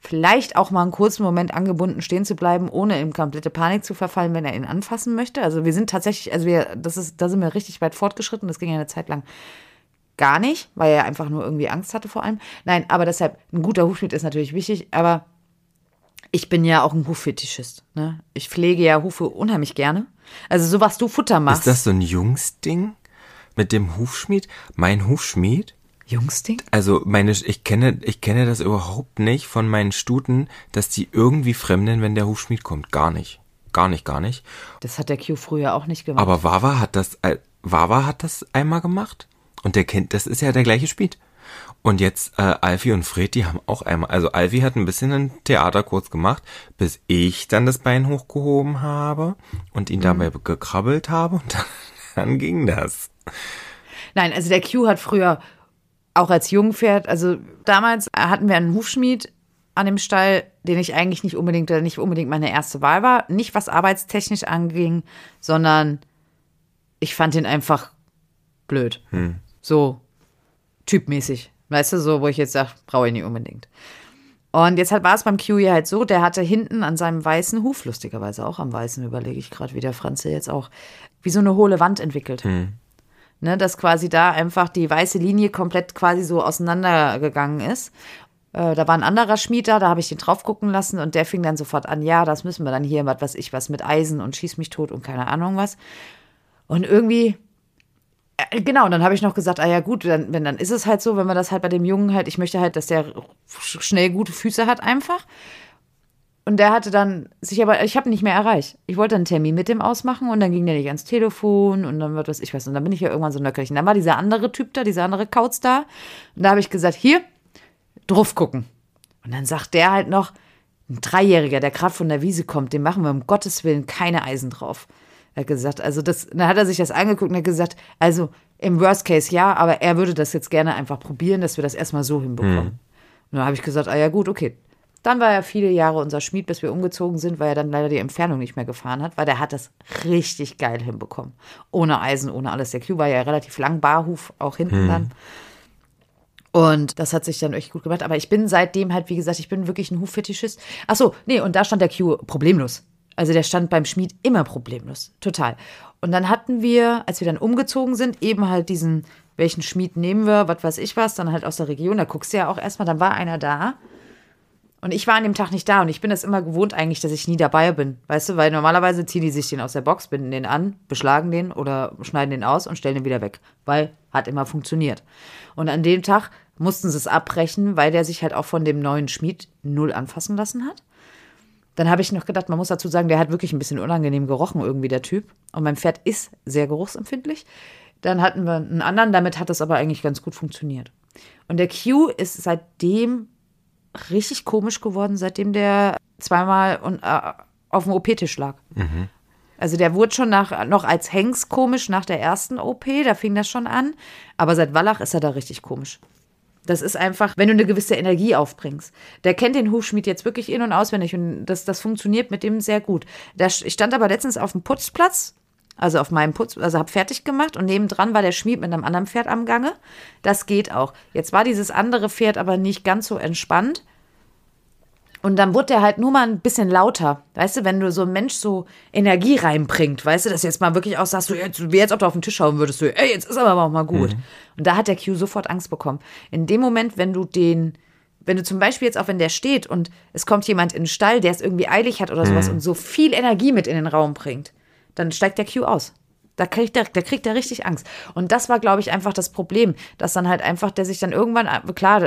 B: vielleicht auch mal einen kurzen Moment angebunden stehen zu bleiben, ohne in komplette Panik zu verfallen, wenn er ihn anfassen möchte. Also wir sind tatsächlich, also wir, das ist, da sind wir richtig weit fortgeschritten. Das ging ja eine Zeit lang gar nicht, weil er einfach nur irgendwie Angst hatte vor allem. Nein, aber deshalb, ein guter Hufschmied ist natürlich wichtig, aber ich bin ja auch ein Huffetischist. Ne? Ich pflege ja Hufe unheimlich gerne. Also so was du Futter machst.
A: Ist das so ein Jungsding mit dem Hufschmied? Mein Hufschmied?
B: Jungsding?
A: Also meine, ich kenne, ich kenne das überhaupt nicht von meinen Stuten, dass die irgendwie fremden, wenn der Hufschmied kommt. Gar nicht. Gar nicht, gar nicht.
B: Das hat der Q früher auch nicht gemacht.
A: Aber Wawa hat das, äh, Wawa hat das einmal gemacht. Und der kennt, das ist ja der gleiche Schmied. Und jetzt äh, Alfie und Fred, die haben auch einmal, also Alfie hat ein bisschen ein Theater kurz gemacht, bis ich dann das Bein hochgehoben habe und ihn dabei mhm. gekrabbelt habe und dann, dann ging das.
B: Nein, also der Q hat früher auch als Jungpferd, also damals hatten wir einen Hufschmied an dem Stall, den ich eigentlich nicht unbedingt, oder nicht unbedingt meine erste Wahl war. Nicht was arbeitstechnisch anging, sondern ich fand ihn einfach blöd. Hm. So typmäßig. Weißt du, so, wo ich jetzt sage, brauche ich nicht unbedingt. Und jetzt war es beim Kiwi halt so, der hatte hinten an seinem weißen Huf, lustigerweise auch am weißen, überlege ich gerade, wie der Franze jetzt auch, wie so eine hohle Wand entwickelt. Hm. Ne, dass quasi da einfach die weiße Linie komplett quasi so auseinandergegangen ist. Äh, da war ein anderer Schmied da, da habe ich den drauf gucken lassen und der fing dann sofort an, ja, das müssen wir dann hier, was weiß ich, was mit Eisen und schieß mich tot und keine Ahnung was. Und irgendwie genau, und dann habe ich noch gesagt, ah ja gut, dann, wenn, dann ist es halt so, wenn man das halt bei dem Jungen halt, ich möchte halt, dass der schnell gute Füße hat einfach. Und der hatte dann sich aber, ich habe nicht mehr erreicht. Ich wollte einen Termin mit dem ausmachen und dann ging der nicht ans Telefon und dann wird das, ich weiß, und dann bin ich ja irgendwann so nöckelig. Und dann war dieser andere Typ da, dieser andere Kauz da. Und da habe ich gesagt, hier, drauf gucken. Und dann sagt der halt noch, ein Dreijähriger, der gerade von der Wiese kommt, dem machen wir um Gottes Willen keine Eisen drauf. Er hat gesagt, also das, dann hat er sich das angeguckt und hat gesagt, also im Worst Case ja, aber er würde das jetzt gerne einfach probieren, dass wir das erstmal so hinbekommen. Mhm. Und dann habe ich gesagt, ah ja gut, okay. Dann war er viele Jahre unser Schmied, bis wir umgezogen sind, weil er dann leider die Entfernung nicht mehr gefahren hat, weil der hat das richtig geil hinbekommen. Ohne Eisen, ohne alles. Der Q war ja relativ lang, Barhuf auch hinten mhm. dann. Und das hat sich dann echt gut gemacht. Aber ich bin seitdem halt, wie gesagt, ich bin wirklich ein Huffetischist. Ach so, nee, und da stand der Q problemlos. Also der stand beim Schmied immer problemlos. Total. Und dann hatten wir, als wir dann umgezogen sind, eben halt diesen, welchen Schmied nehmen wir, was weiß ich was, dann halt aus der Region. Da guckst du ja auch erstmal, dann war einer da. Und ich war an dem Tag nicht da und ich bin es immer gewohnt eigentlich, dass ich nie dabei bin. Weißt du, weil normalerweise ziehen die sich den aus der Box, binden den an, beschlagen den oder schneiden den aus und stellen den wieder weg. Weil hat immer funktioniert. Und an dem Tag mussten sie es abbrechen, weil der sich halt auch von dem neuen Schmied null anfassen lassen hat Dann habe ich noch gedacht, man muss dazu sagen, der hat wirklich ein bisschen unangenehm gerochen, irgendwie der Typ. Und mein Pferd ist sehr geruchsempfindlich. Dann hatten wir einen anderen, damit hat das aber eigentlich ganz gut funktioniert. Und der Q ist seitdem richtig komisch geworden, seitdem der zweimal und, äh, auf dem OP-Tisch lag. Mhm. Also der wurde schon nach, noch als Hengst komisch nach der ersten OP, da fing das schon an. Aber seit Wallach ist er da richtig komisch. Das ist einfach, wenn du eine gewisse Energie aufbringst. Der kennt den Hufschmied jetzt wirklich in- und auswendig und das, das funktioniert mit dem sehr gut. Der, ich stand aber letztens auf dem Putzplatz, also auf meinem Putz, also habe fertig gemacht und nebendran war der Schmied mit einem anderen Pferd am Gange. Das geht auch. Jetzt war dieses andere Pferd aber nicht ganz so entspannt. Und dann wurde der halt nur mal ein bisschen lauter. Weißt du, wenn du so ein Mensch so Energie reinbringt, weißt du, dass jetzt mal wirklich auch sagst, du jetzt, wie jetzt, ob du auf den Tisch schauen würdest, du, ey, jetzt ist aber auch mal gut. Mhm. Und da hat der Q sofort Angst bekommen. In dem Moment, wenn du den, wenn du zum Beispiel jetzt auch, wenn der steht und es kommt jemand in den Stall, der es irgendwie eilig hat oder sowas mhm. und so viel Energie mit in den Raum bringt, dann steigt der Q aus. Da kriegt er, da kriegt er richtig Angst. Und das war, glaube ich, einfach das Problem, dass dann halt einfach der sich dann irgendwann, klar,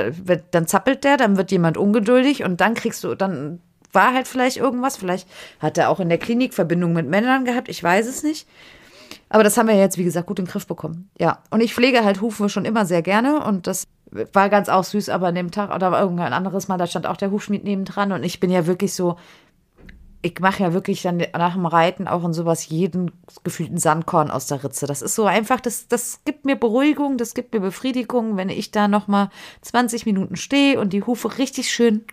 B: dann zappelt der, dann wird jemand ungeduldig und dann kriegst du, dann war halt vielleicht irgendwas. Vielleicht hat er auch in der Klinik Verbindung mit Männern gehabt, ich weiß es nicht. Aber das haben wir jetzt, wie gesagt, gut in den Griff bekommen. Ja. Und ich pflege halt Hufe schon immer sehr gerne und das war ganz auch süß, aber an dem Tag oder irgendein anderes Mal, da stand auch der Hufschmied nebendran und ich bin ja wirklich so, ich mache ja wirklich dann nach dem Reiten auch in sowas jeden gefühlten Sandkorn aus der Ritze. Das ist so einfach, das, das gibt mir Beruhigung, das gibt mir Befriedigung, wenn ich da nochmal 20 Minuten stehe und die Hufe richtig schön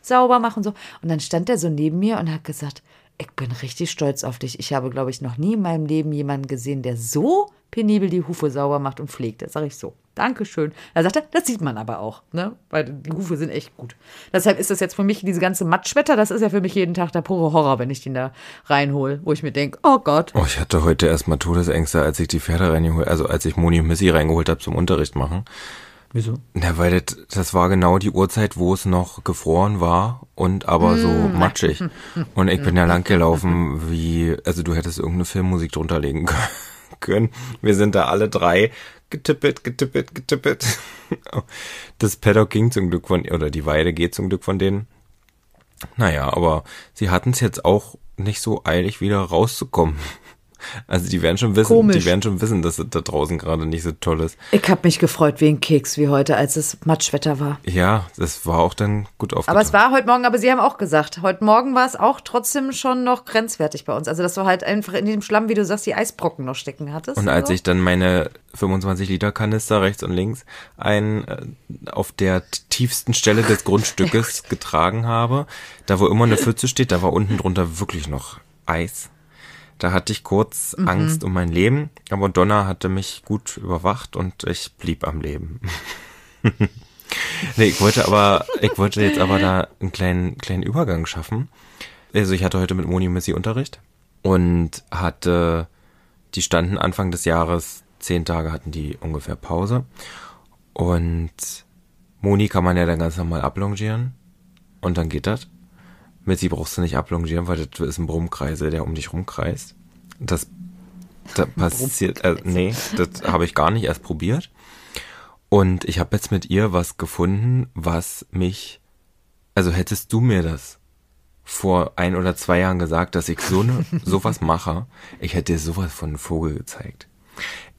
B: sauber mache und so. Und dann stand er so neben mir und hat gesagt, ich bin richtig stolz auf dich. Ich habe, glaube ich, noch nie in meinem Leben jemanden gesehen, der so penibel die Hufe sauber macht und pflegt. Das sage ich so. Dankeschön. Da sagt er, das sieht man aber auch, ne? Weil die Hufe sind echt gut. Deshalb ist das jetzt für mich, diese ganze Matschwetter, das ist ja für mich jeden Tag der pure Horror, wenn ich den da reinhole, wo ich mir denke, oh Gott.
A: Oh, ich hatte heute erstmal Todesängste, als ich die Pferde reingeholt, also als ich Moni und Missy reingeholt habe zum Unterricht machen.
B: Wieso?
A: Na, weil das, das war genau die Uhrzeit, wo es noch gefroren war und aber mm. so matschig. Und ich bin ja lang gelaufen, wie, also du hättest irgendeine Filmmusik drunter legen können. Wir sind da alle drei getippet, getippet, getippet. Das Paddock ging zum Glück von, oder die Weide geht zum Glück von denen. Naja, aber sie hatten es jetzt auch nicht so eilig, wieder rauszukommen. Also die werden schon wissen, Komisch. die werden schon wissen, dass es da draußen gerade nicht so toll ist.
B: Ich habe mich gefreut wie ein Keks wie heute, als es Matschwetter war.
A: Ja, das war auch dann gut aufgetan.
B: Aber es war heute Morgen, aber Sie haben auch gesagt, heute Morgen war es auch trotzdem schon noch grenzwertig bei uns. Also dass du halt einfach in diesem Schlamm, wie du sagst, die Eisbrocken noch stecken hattest.
A: Und als so. ich dann meine 25 Liter Kanister rechts und links ein äh, auf der tiefsten Stelle des Grundstückes getragen habe, da wo immer eine Pfütze steht, da war unten drunter wirklich noch Eis. Da hatte ich kurz mhm. Angst um mein Leben, aber Donna hatte mich gut überwacht und ich blieb am Leben. nee, ich wollte aber, ich wollte jetzt aber da einen kleinen, kleinen Übergang schaffen. Also ich hatte heute mit Moni und Missy Unterricht und hatte, die standen Anfang des Jahres, zehn Tage hatten die ungefähr Pause. Und Moni kann man ja dann ganz normal ablongieren. Und dann geht das. Mit sie brauchst du nicht ablongieren, weil das ist ein Brummkreisel, der um dich rumkreist. Das, das passiert, äh, nee, das habe ich gar nicht erst probiert. Und ich habe jetzt mit ihr was gefunden, was mich, also hättest du mir das vor ein oder zwei Jahren gesagt, dass ich so ne, sowas mache, ich hätte dir sowas von einem Vogel gezeigt.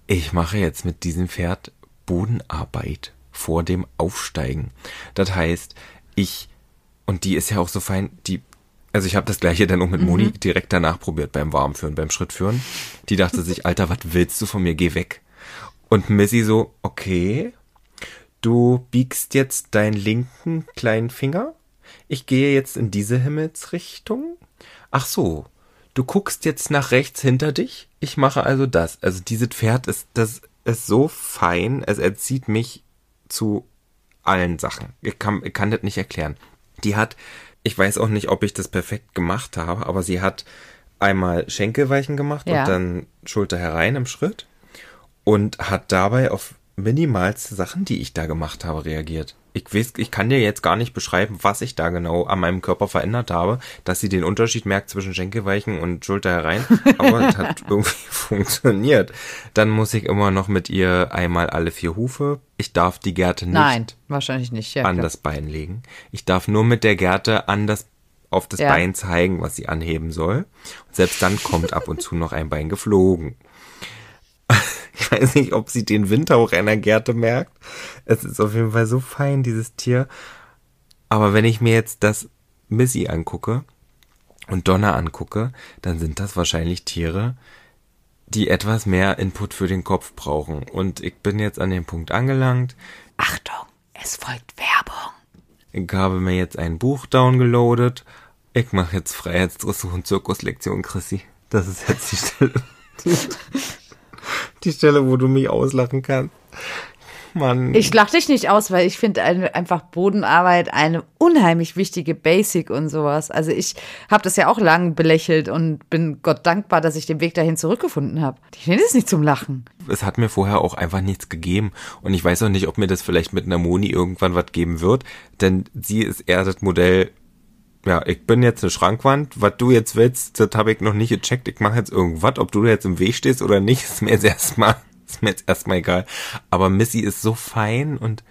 A: Ich mache jetzt mit diesem Pferd Bodenarbeit vor dem Aufsteigen. Das heißt, ich und die ist ja auch so fein, die also ich habe das gleiche dann auch mit Moni mhm. direkt danach probiert beim Warmführen, beim Schrittführen. Die dachte sich, Alter, was willst du von mir? Geh weg. Und Missy so, okay, du biegst jetzt deinen linken kleinen Finger. Ich gehe jetzt in diese Himmelsrichtung. Ach so, du guckst jetzt nach rechts hinter dich. Ich mache also das. Also dieses Pferd ist, das ist so fein, es erzieht mich zu allen Sachen. Ich kann, ich kann das nicht erklären. Die hat, ich weiß auch nicht, ob ich das perfekt gemacht habe, aber sie hat einmal Schenkelweichen gemacht ja. und dann Schulter herein im Schritt und hat dabei auf minimalste Sachen, die ich da gemacht habe, reagiert. Ich weiß, ich kann dir jetzt gar nicht beschreiben, was ich da genau an meinem Körper verändert habe, dass sie den Unterschied merkt zwischen Schenkelweichen und Schulter herein, aber es hat irgendwie funktioniert. Dann muss ich immer noch mit ihr einmal alle vier Hufe. Ich darf die Gerte nicht
B: Nein, wahrscheinlich nicht, ja,
A: an
B: klar.
A: das Bein legen. Ich darf nur mit der Gerte an das auf das
B: Ja.
A: Bein zeigen, was sie anheben soll. Und selbst dann kommt ab und zu noch ein Bein geflogen. Ich weiß nicht, ob sie den Windhauch einer Gerte merkt. Es ist auf jeden Fall so fein, dieses Tier. Aber wenn ich mir jetzt das Missy angucke und Donna angucke, dann sind das wahrscheinlich Tiere, die etwas mehr Input für den Kopf brauchen. Und ich bin jetzt an dem Punkt angelangt.
B: Achtung, es folgt Werbung.
A: Ich habe mir jetzt ein Buch downgeloadet. Ich mache jetzt Freiheitsdressur und Zirkuslektion, Chrissy. Das ist jetzt die Stelle. Die Stelle, wo du mich auslachen kannst. Mann.
B: Ich lach dich nicht aus, weil ich finde einfach Bodenarbeit eine unheimlich wichtige Basic und sowas. Also ich habe das ja auch lang belächelt und bin Gott dankbar, dass ich den Weg dahin zurückgefunden habe. Ich finde es nicht zum Lachen.
A: es hat mir vorher auch einfach nichts gegeben. Und ich weiß auch nicht, ob mir das vielleicht mit einer Moni irgendwann was geben wird. Denn sie ist eher das Modell, ja, ich bin jetzt eine Schrankwand. Was du jetzt willst, das habe ich noch nicht gecheckt. Ich mache jetzt irgendwas. Ob du jetzt im Weg stehst oder nicht, ist mir jetzt erstmal, ist mir jetzt erstmal egal. Aber Missy ist so fein und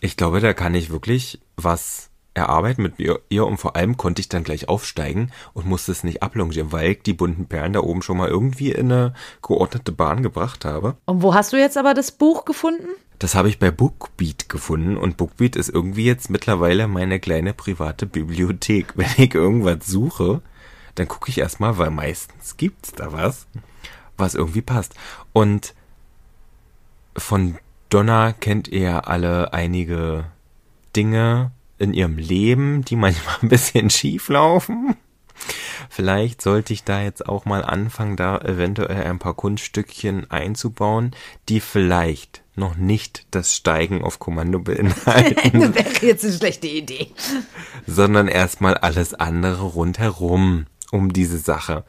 A: ich glaube, da kann ich wirklich was erarbeiten mit ihr und vor allem konnte ich dann gleich aufsteigen und musste es nicht ablongieren, weil ich die bunten Perlen da oben schon mal irgendwie in eine geordnete Bahn gebracht habe.
B: Und wo hast du jetzt aber das Buch gefunden?
A: Das habe ich bei Bookbeat gefunden und Bookbeat ist irgendwie jetzt mittlerweile meine kleine private Bibliothek. Wenn ich irgendwas suche, dann gucke ich erstmal, weil meistens gibt's da was, was irgendwie passt. Und von Donna kennt ihr alle einige Dinge in ihrem Leben, die manchmal ein bisschen schief laufen. Vielleicht sollte ich da jetzt auch mal anfangen, da eventuell ein paar Kunststückchen einzubauen, die vielleicht noch nicht das Steigen auf Kommando beinhalten,
B: Wäre jetzt eine schlechte Idee.
A: sondern erstmal alles andere rundherum um diese Sache.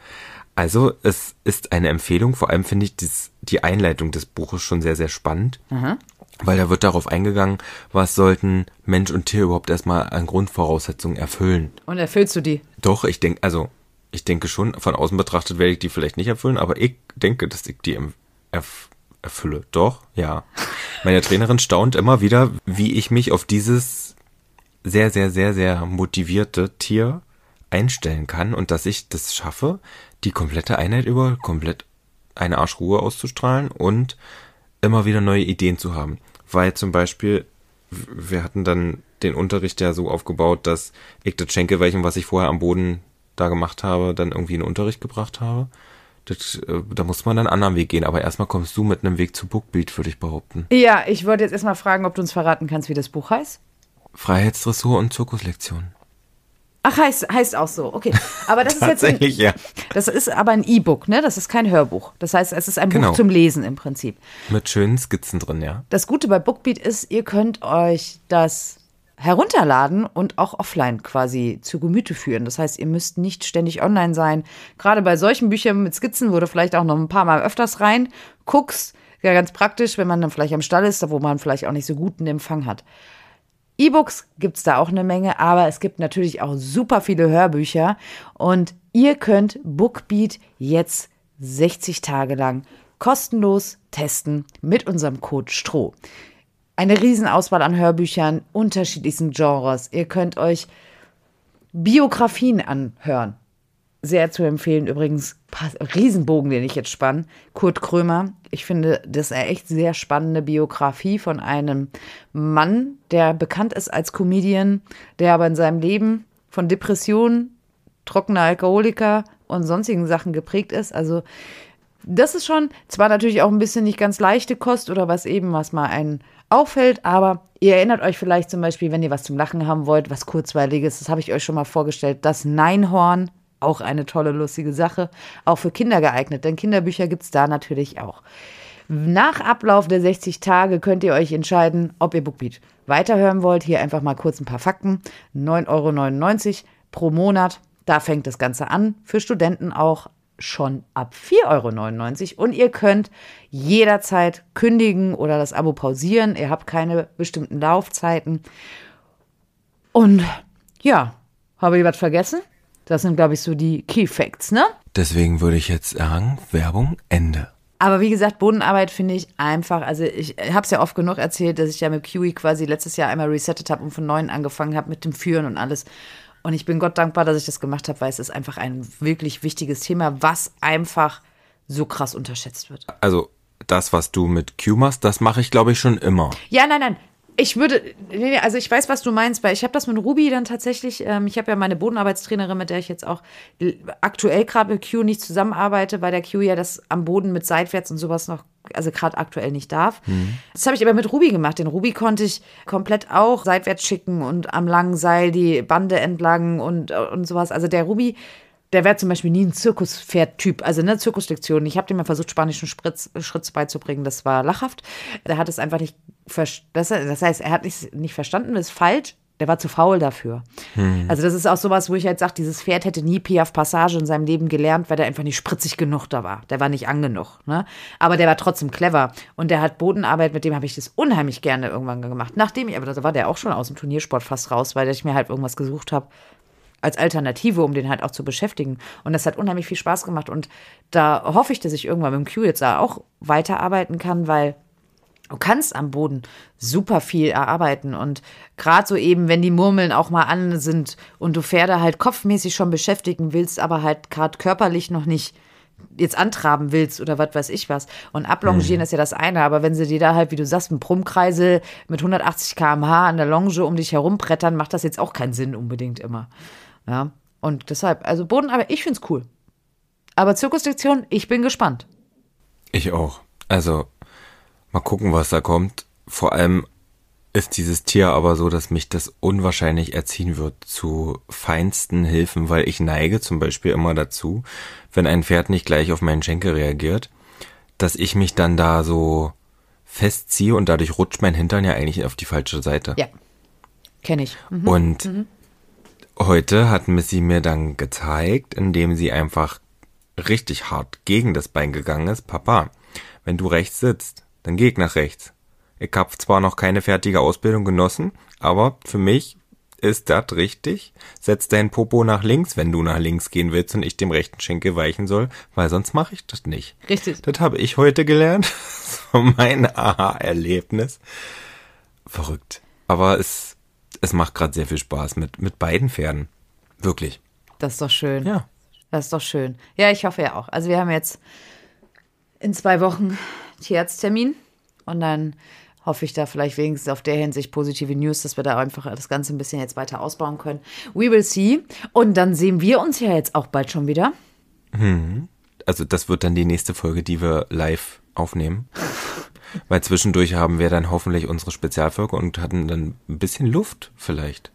A: Also es ist eine Empfehlung, vor allem finde ich dies, die Einleitung des Buches schon sehr, sehr spannend, weil da wird darauf eingegangen, was sollten Mensch und Tier überhaupt erstmal an Grundvoraussetzungen erfüllen.
B: Und erfüllst du die?
A: Doch, ich denke, also ich denke schon, von außen betrachtet werde ich die vielleicht nicht erfüllen, aber ich denke, dass ich die erf erfülle. Doch, ja. Meine Trainerin staunt immer wieder, wie ich mich auf dieses sehr, sehr, sehr, sehr motivierte Tier einstellen kann und dass ich das schaffe, die komplette Einheit über komplett eine Arschruhe auszustrahlen und immer wieder neue Ideen zu haben. Weil zum Beispiel, wir hatten dann den Unterricht ja so aufgebaut, dass ich das Schenkelweichen, was ich vorher am Boden da gemacht habe, dann irgendwie in den Unterricht gebracht habe. Das, äh, da muss man dann einen anderen Weg gehen. Aber erstmal kommst du mit einem Weg zu Bookbeat, würde ich behaupten.
B: Ja, ich wollte jetzt erstmal fragen, ob du uns verraten kannst, wie das Buch heißt.
A: Freiheitsdressur und Zirkuslektion.
B: Ach, heißt, heißt auch so. Okay. Aber das ist jetzt ein,
A: ja.
B: das ist aber ein E-Book, ne? Das ist kein Hörbuch. Das heißt, es ist ein
A: Genau.
B: Buch zum Lesen im Prinzip.
A: Mit schönen Skizzen drin, ja.
B: Das Gute bei Bookbeat ist, ihr könnt euch das herunterladen und auch offline quasi zu Gemüte führen. Das heißt, ihr müsst nicht ständig online sein. Gerade bei solchen Büchern mit Skizzen, wo du vielleicht auch noch ein paar Mal öfters rein guckst, ja ganz praktisch, wenn man dann vielleicht am Stall ist, wo man vielleicht auch nicht so guten Empfang hat. E-Books gibt's da auch eine Menge, aber es gibt natürlich auch super viele Hörbücher und ihr könnt Bookbeat jetzt 60 Tage lang kostenlos testen mit unserem Code STROH. Eine Riesenauswahl an Hörbüchern, unterschiedlichsten Genres. Ihr könnt euch Biografien anhören. Sehr zu empfehlen übrigens, Riesenbogen, den ich jetzt spann. Kurt Krömer. Ich finde, das ist eine echt sehr spannende Biografie von einem Mann, der bekannt ist als Comedian, der aber in seinem Leben von Depressionen, trockener Alkoholiker und sonstigen Sachen geprägt ist. Also das ist schon zwar natürlich auch ein bisschen nicht ganz leichte Kost oder was eben, was mal einen auffällt, aber ihr erinnert euch vielleicht zum Beispiel, wenn ihr was zum Lachen haben wollt, was kurzweiliges, das habe ich euch schon mal vorgestellt, das Neinhorn, auch eine tolle, lustige Sache, auch für Kinder geeignet, denn Kinderbücher gibt es da natürlich auch. Nach Ablauf der 60 Tage könnt ihr euch entscheiden, ob ihr Bookbeat weiterhören wollt. Hier einfach mal kurz ein paar Fakten. 9,99 Euro pro Monat. Da fängt das Ganze an. Für Studenten auch schon ab 4,99 Euro. Und ihr könnt jederzeit kündigen oder das Abo pausieren. Ihr habt keine bestimmten Laufzeiten. Und ja, habe ich was vergessen? Das sind, glaube ich, so die Key Facts, ne?
A: Deswegen würde ich jetzt sagen, Werbung, Ende.
B: Aber wie gesagt, Bodenarbeit finde ich einfach, also ich habe es ja oft genug erzählt, dass ich ja mit Kiwi quasi letztes Jahr einmal resettet habe und von neuem angefangen habe mit dem Führen und alles. Und ich bin Gott dankbar, dass ich das gemacht habe, weil es ist einfach ein wirklich wichtiges Thema, was einfach so krass unterschätzt wird.
A: Also das, was du mit Q machst, das mache ich, glaube ich, schon immer.
B: Ja, nein, nein. Ich würde, nee, also ich weiß, was du meinst, weil ich habe das mit Ruby dann tatsächlich, ähm, ich habe ja meine Bodenarbeitstrainerin, mit der ich jetzt auch aktuell gerade mit Q nicht zusammenarbeite, weil der Q ja das am Boden mit seitwärts und sowas noch, also gerade aktuell nicht darf. Das habe ich aber mit Ruby gemacht. Den Ruby konnte ich komplett auch seitwärts schicken und am langen Seil die Bande entlang und, und sowas. Also der Ruby, der wäre zum Beispiel nie ein Zirkuspferd-Typ, also eine Zirkuslektion. Ich habe dem mal versucht, spanischen Spritz, Schritz beizubringen. Das war lachhaft. Der hat es einfach nicht verstanden. Das heißt, er hat nicht, nicht verstanden, das ist falsch. Der war zu faul dafür. Also das ist auch sowas, wo ich halt sage, dieses Pferd hätte nie Piaf Passage in seinem Leben gelernt, weil der einfach nicht spritzig genug da war. Der war nicht an genug. Ne? Aber der war trotzdem clever. Und der hat Bodenarbeit, mit dem habe ich das unheimlich gerne irgendwann gemacht. Nachdem ich, aber da war der auch schon aus dem Turniersport fast raus, weil ich mir halt irgendwas gesucht habe, als Alternative, um den halt auch zu beschäftigen. Und das hat unheimlich viel Spaß gemacht. Und da hoffe ich, dass ich irgendwann mit dem Q jetzt da auch weiterarbeiten kann, weil du kannst am Boden super viel erarbeiten. Und gerade so eben, wenn die Murmeln auch mal an sind und du Pferde halt kopfmäßig schon beschäftigen willst, aber halt gerade körperlich noch nicht jetzt antraben willst oder was weiß ich was. Und ablongieren ist ja das eine, aber wenn sie dir da halt, wie du sagst, einen Brummkreisel mit 180 km/h an der Longe um dich herum brettern, macht das jetzt auch keinen Sinn unbedingt immer. Ja, und deshalb, also Boden, aber ich find's cool. Aber Zirkuslektion, ich bin gespannt.
A: Ich auch. Also mal gucken, was da kommt. Vor allem ist dieses Tier aber so, dass mich das unwahrscheinlich erziehen wird zu feinsten Hilfen, weil ich neige zum Beispiel immer dazu, wenn ein Pferd nicht gleich auf meinen Schenkel reagiert, dass ich mich dann da so festziehe und dadurch rutscht mein Hintern ja eigentlich auf die falsche Seite.
B: Ja, kenne ich. Mhm.
A: Und heute hat Missy mir dann gezeigt, indem sie einfach richtig hart gegen das Bein gegangen ist, Papa, wenn du rechts sitzt, dann geh ich nach rechts. Ich habe zwar noch keine fertige Ausbildung genossen, aber für mich ist das richtig. Setz dein Popo nach links, wenn du nach links gehen willst und ich dem rechten Schenkel weichen soll, weil sonst mache ich das nicht.
B: Richtig.
A: Das habe ich heute gelernt. So mein Aha-Erlebnis. Verrückt. Aber es, es macht gerade sehr viel Spaß mit, mit beiden Pferden. Wirklich.
B: Das ist doch schön.
A: Ja.
B: Das ist doch schön. Ja, ich hoffe ja auch. Also wir haben jetzt in zwei Wochen Tierarzttermin und dann hoffe ich da vielleicht wenigstens auf der Hinsicht positive News, dass wir da einfach das Ganze ein bisschen jetzt weiter ausbauen können. We will see. Und dann sehen wir uns ja jetzt auch bald schon wieder.
A: Also das wird dann die nächste Folge, die wir live aufnehmen. Weil zwischendurch haben wir dann hoffentlich unsere Spezialfolge und hatten dann ein bisschen Luft vielleicht.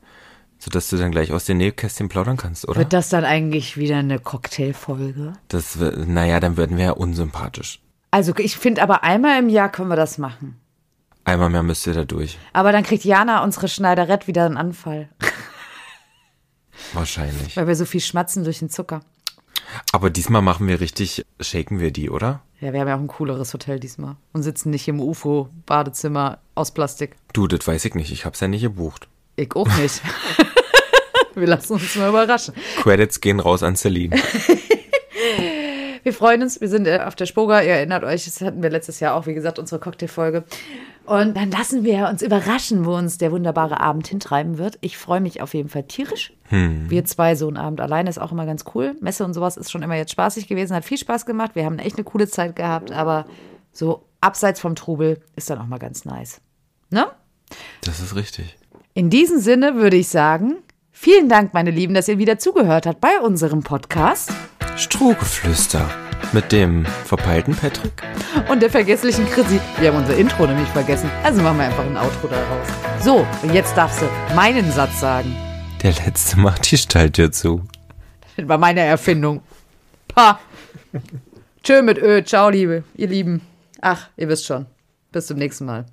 A: Sodass du dann gleich aus den Nähkästchen plaudern kannst, oder?
B: Wird das dann eigentlich wieder eine Cocktailfolge?
A: Das, naja, dann werden wir ja unsympathisch.
B: Also ich finde aber einmal im Jahr können wir das machen.
A: Einmal mehr müsst ihr da durch.
B: Aber dann kriegt Jana, unsere Schneiderett, wieder einen Anfall,
A: Wahrscheinlich.
B: weil wir so viel schmatzen durch den Zucker.
A: Aber diesmal machen wir richtig, shaken wir die, oder?
B: Ja, wir haben ja auch ein cooleres Hotel diesmal und sitzen nicht im UFO-Badezimmer aus Plastik.
A: Du, das weiß ich nicht. Ich hab's ja nicht gebucht.
B: Ich auch nicht. wir lassen uns mal überraschen.
A: Credits gehen raus an Celine.
B: Wir freuen uns, wir sind äh, auf der Spoga, ihr erinnert euch, das hatten wir letztes Jahr auch, wie gesagt, unsere Cocktailfolge. Und dann lassen wir uns überraschen, wo uns der wunderbare Abend hintreiben wird. Ich freue mich auf jeden Fall tierisch. Wir zwei so einen Abend alleine ist auch immer ganz cool. Messe und sowas ist schon immer jetzt spaßig gewesen, hat viel Spaß gemacht. Wir haben echt eine coole Zeit gehabt, aber so abseits vom Trubel ist dann auch mal ganz nice. Ne?
A: Das ist richtig.
B: In diesem Sinne würde ich sagen, vielen Dank, meine Lieben, dass ihr wieder zugehört habt bei unserem Podcast.
A: Strohgeflüster. Mit dem verpeilten Patrick.
B: und der vergesslichen Chrissy. Wir haben unser Intro nämlich vergessen. Also machen wir einfach ein Outro daraus. So, und jetzt darfst du meinen Satz sagen.
A: Der letzte macht die Stalltür zu.
B: Das war meine Erfindung. Pa. Tschö mit Ö. Ciao, Liebe. Ihr Lieben. Ach, ihr wisst schon. Bis zum nächsten Mal.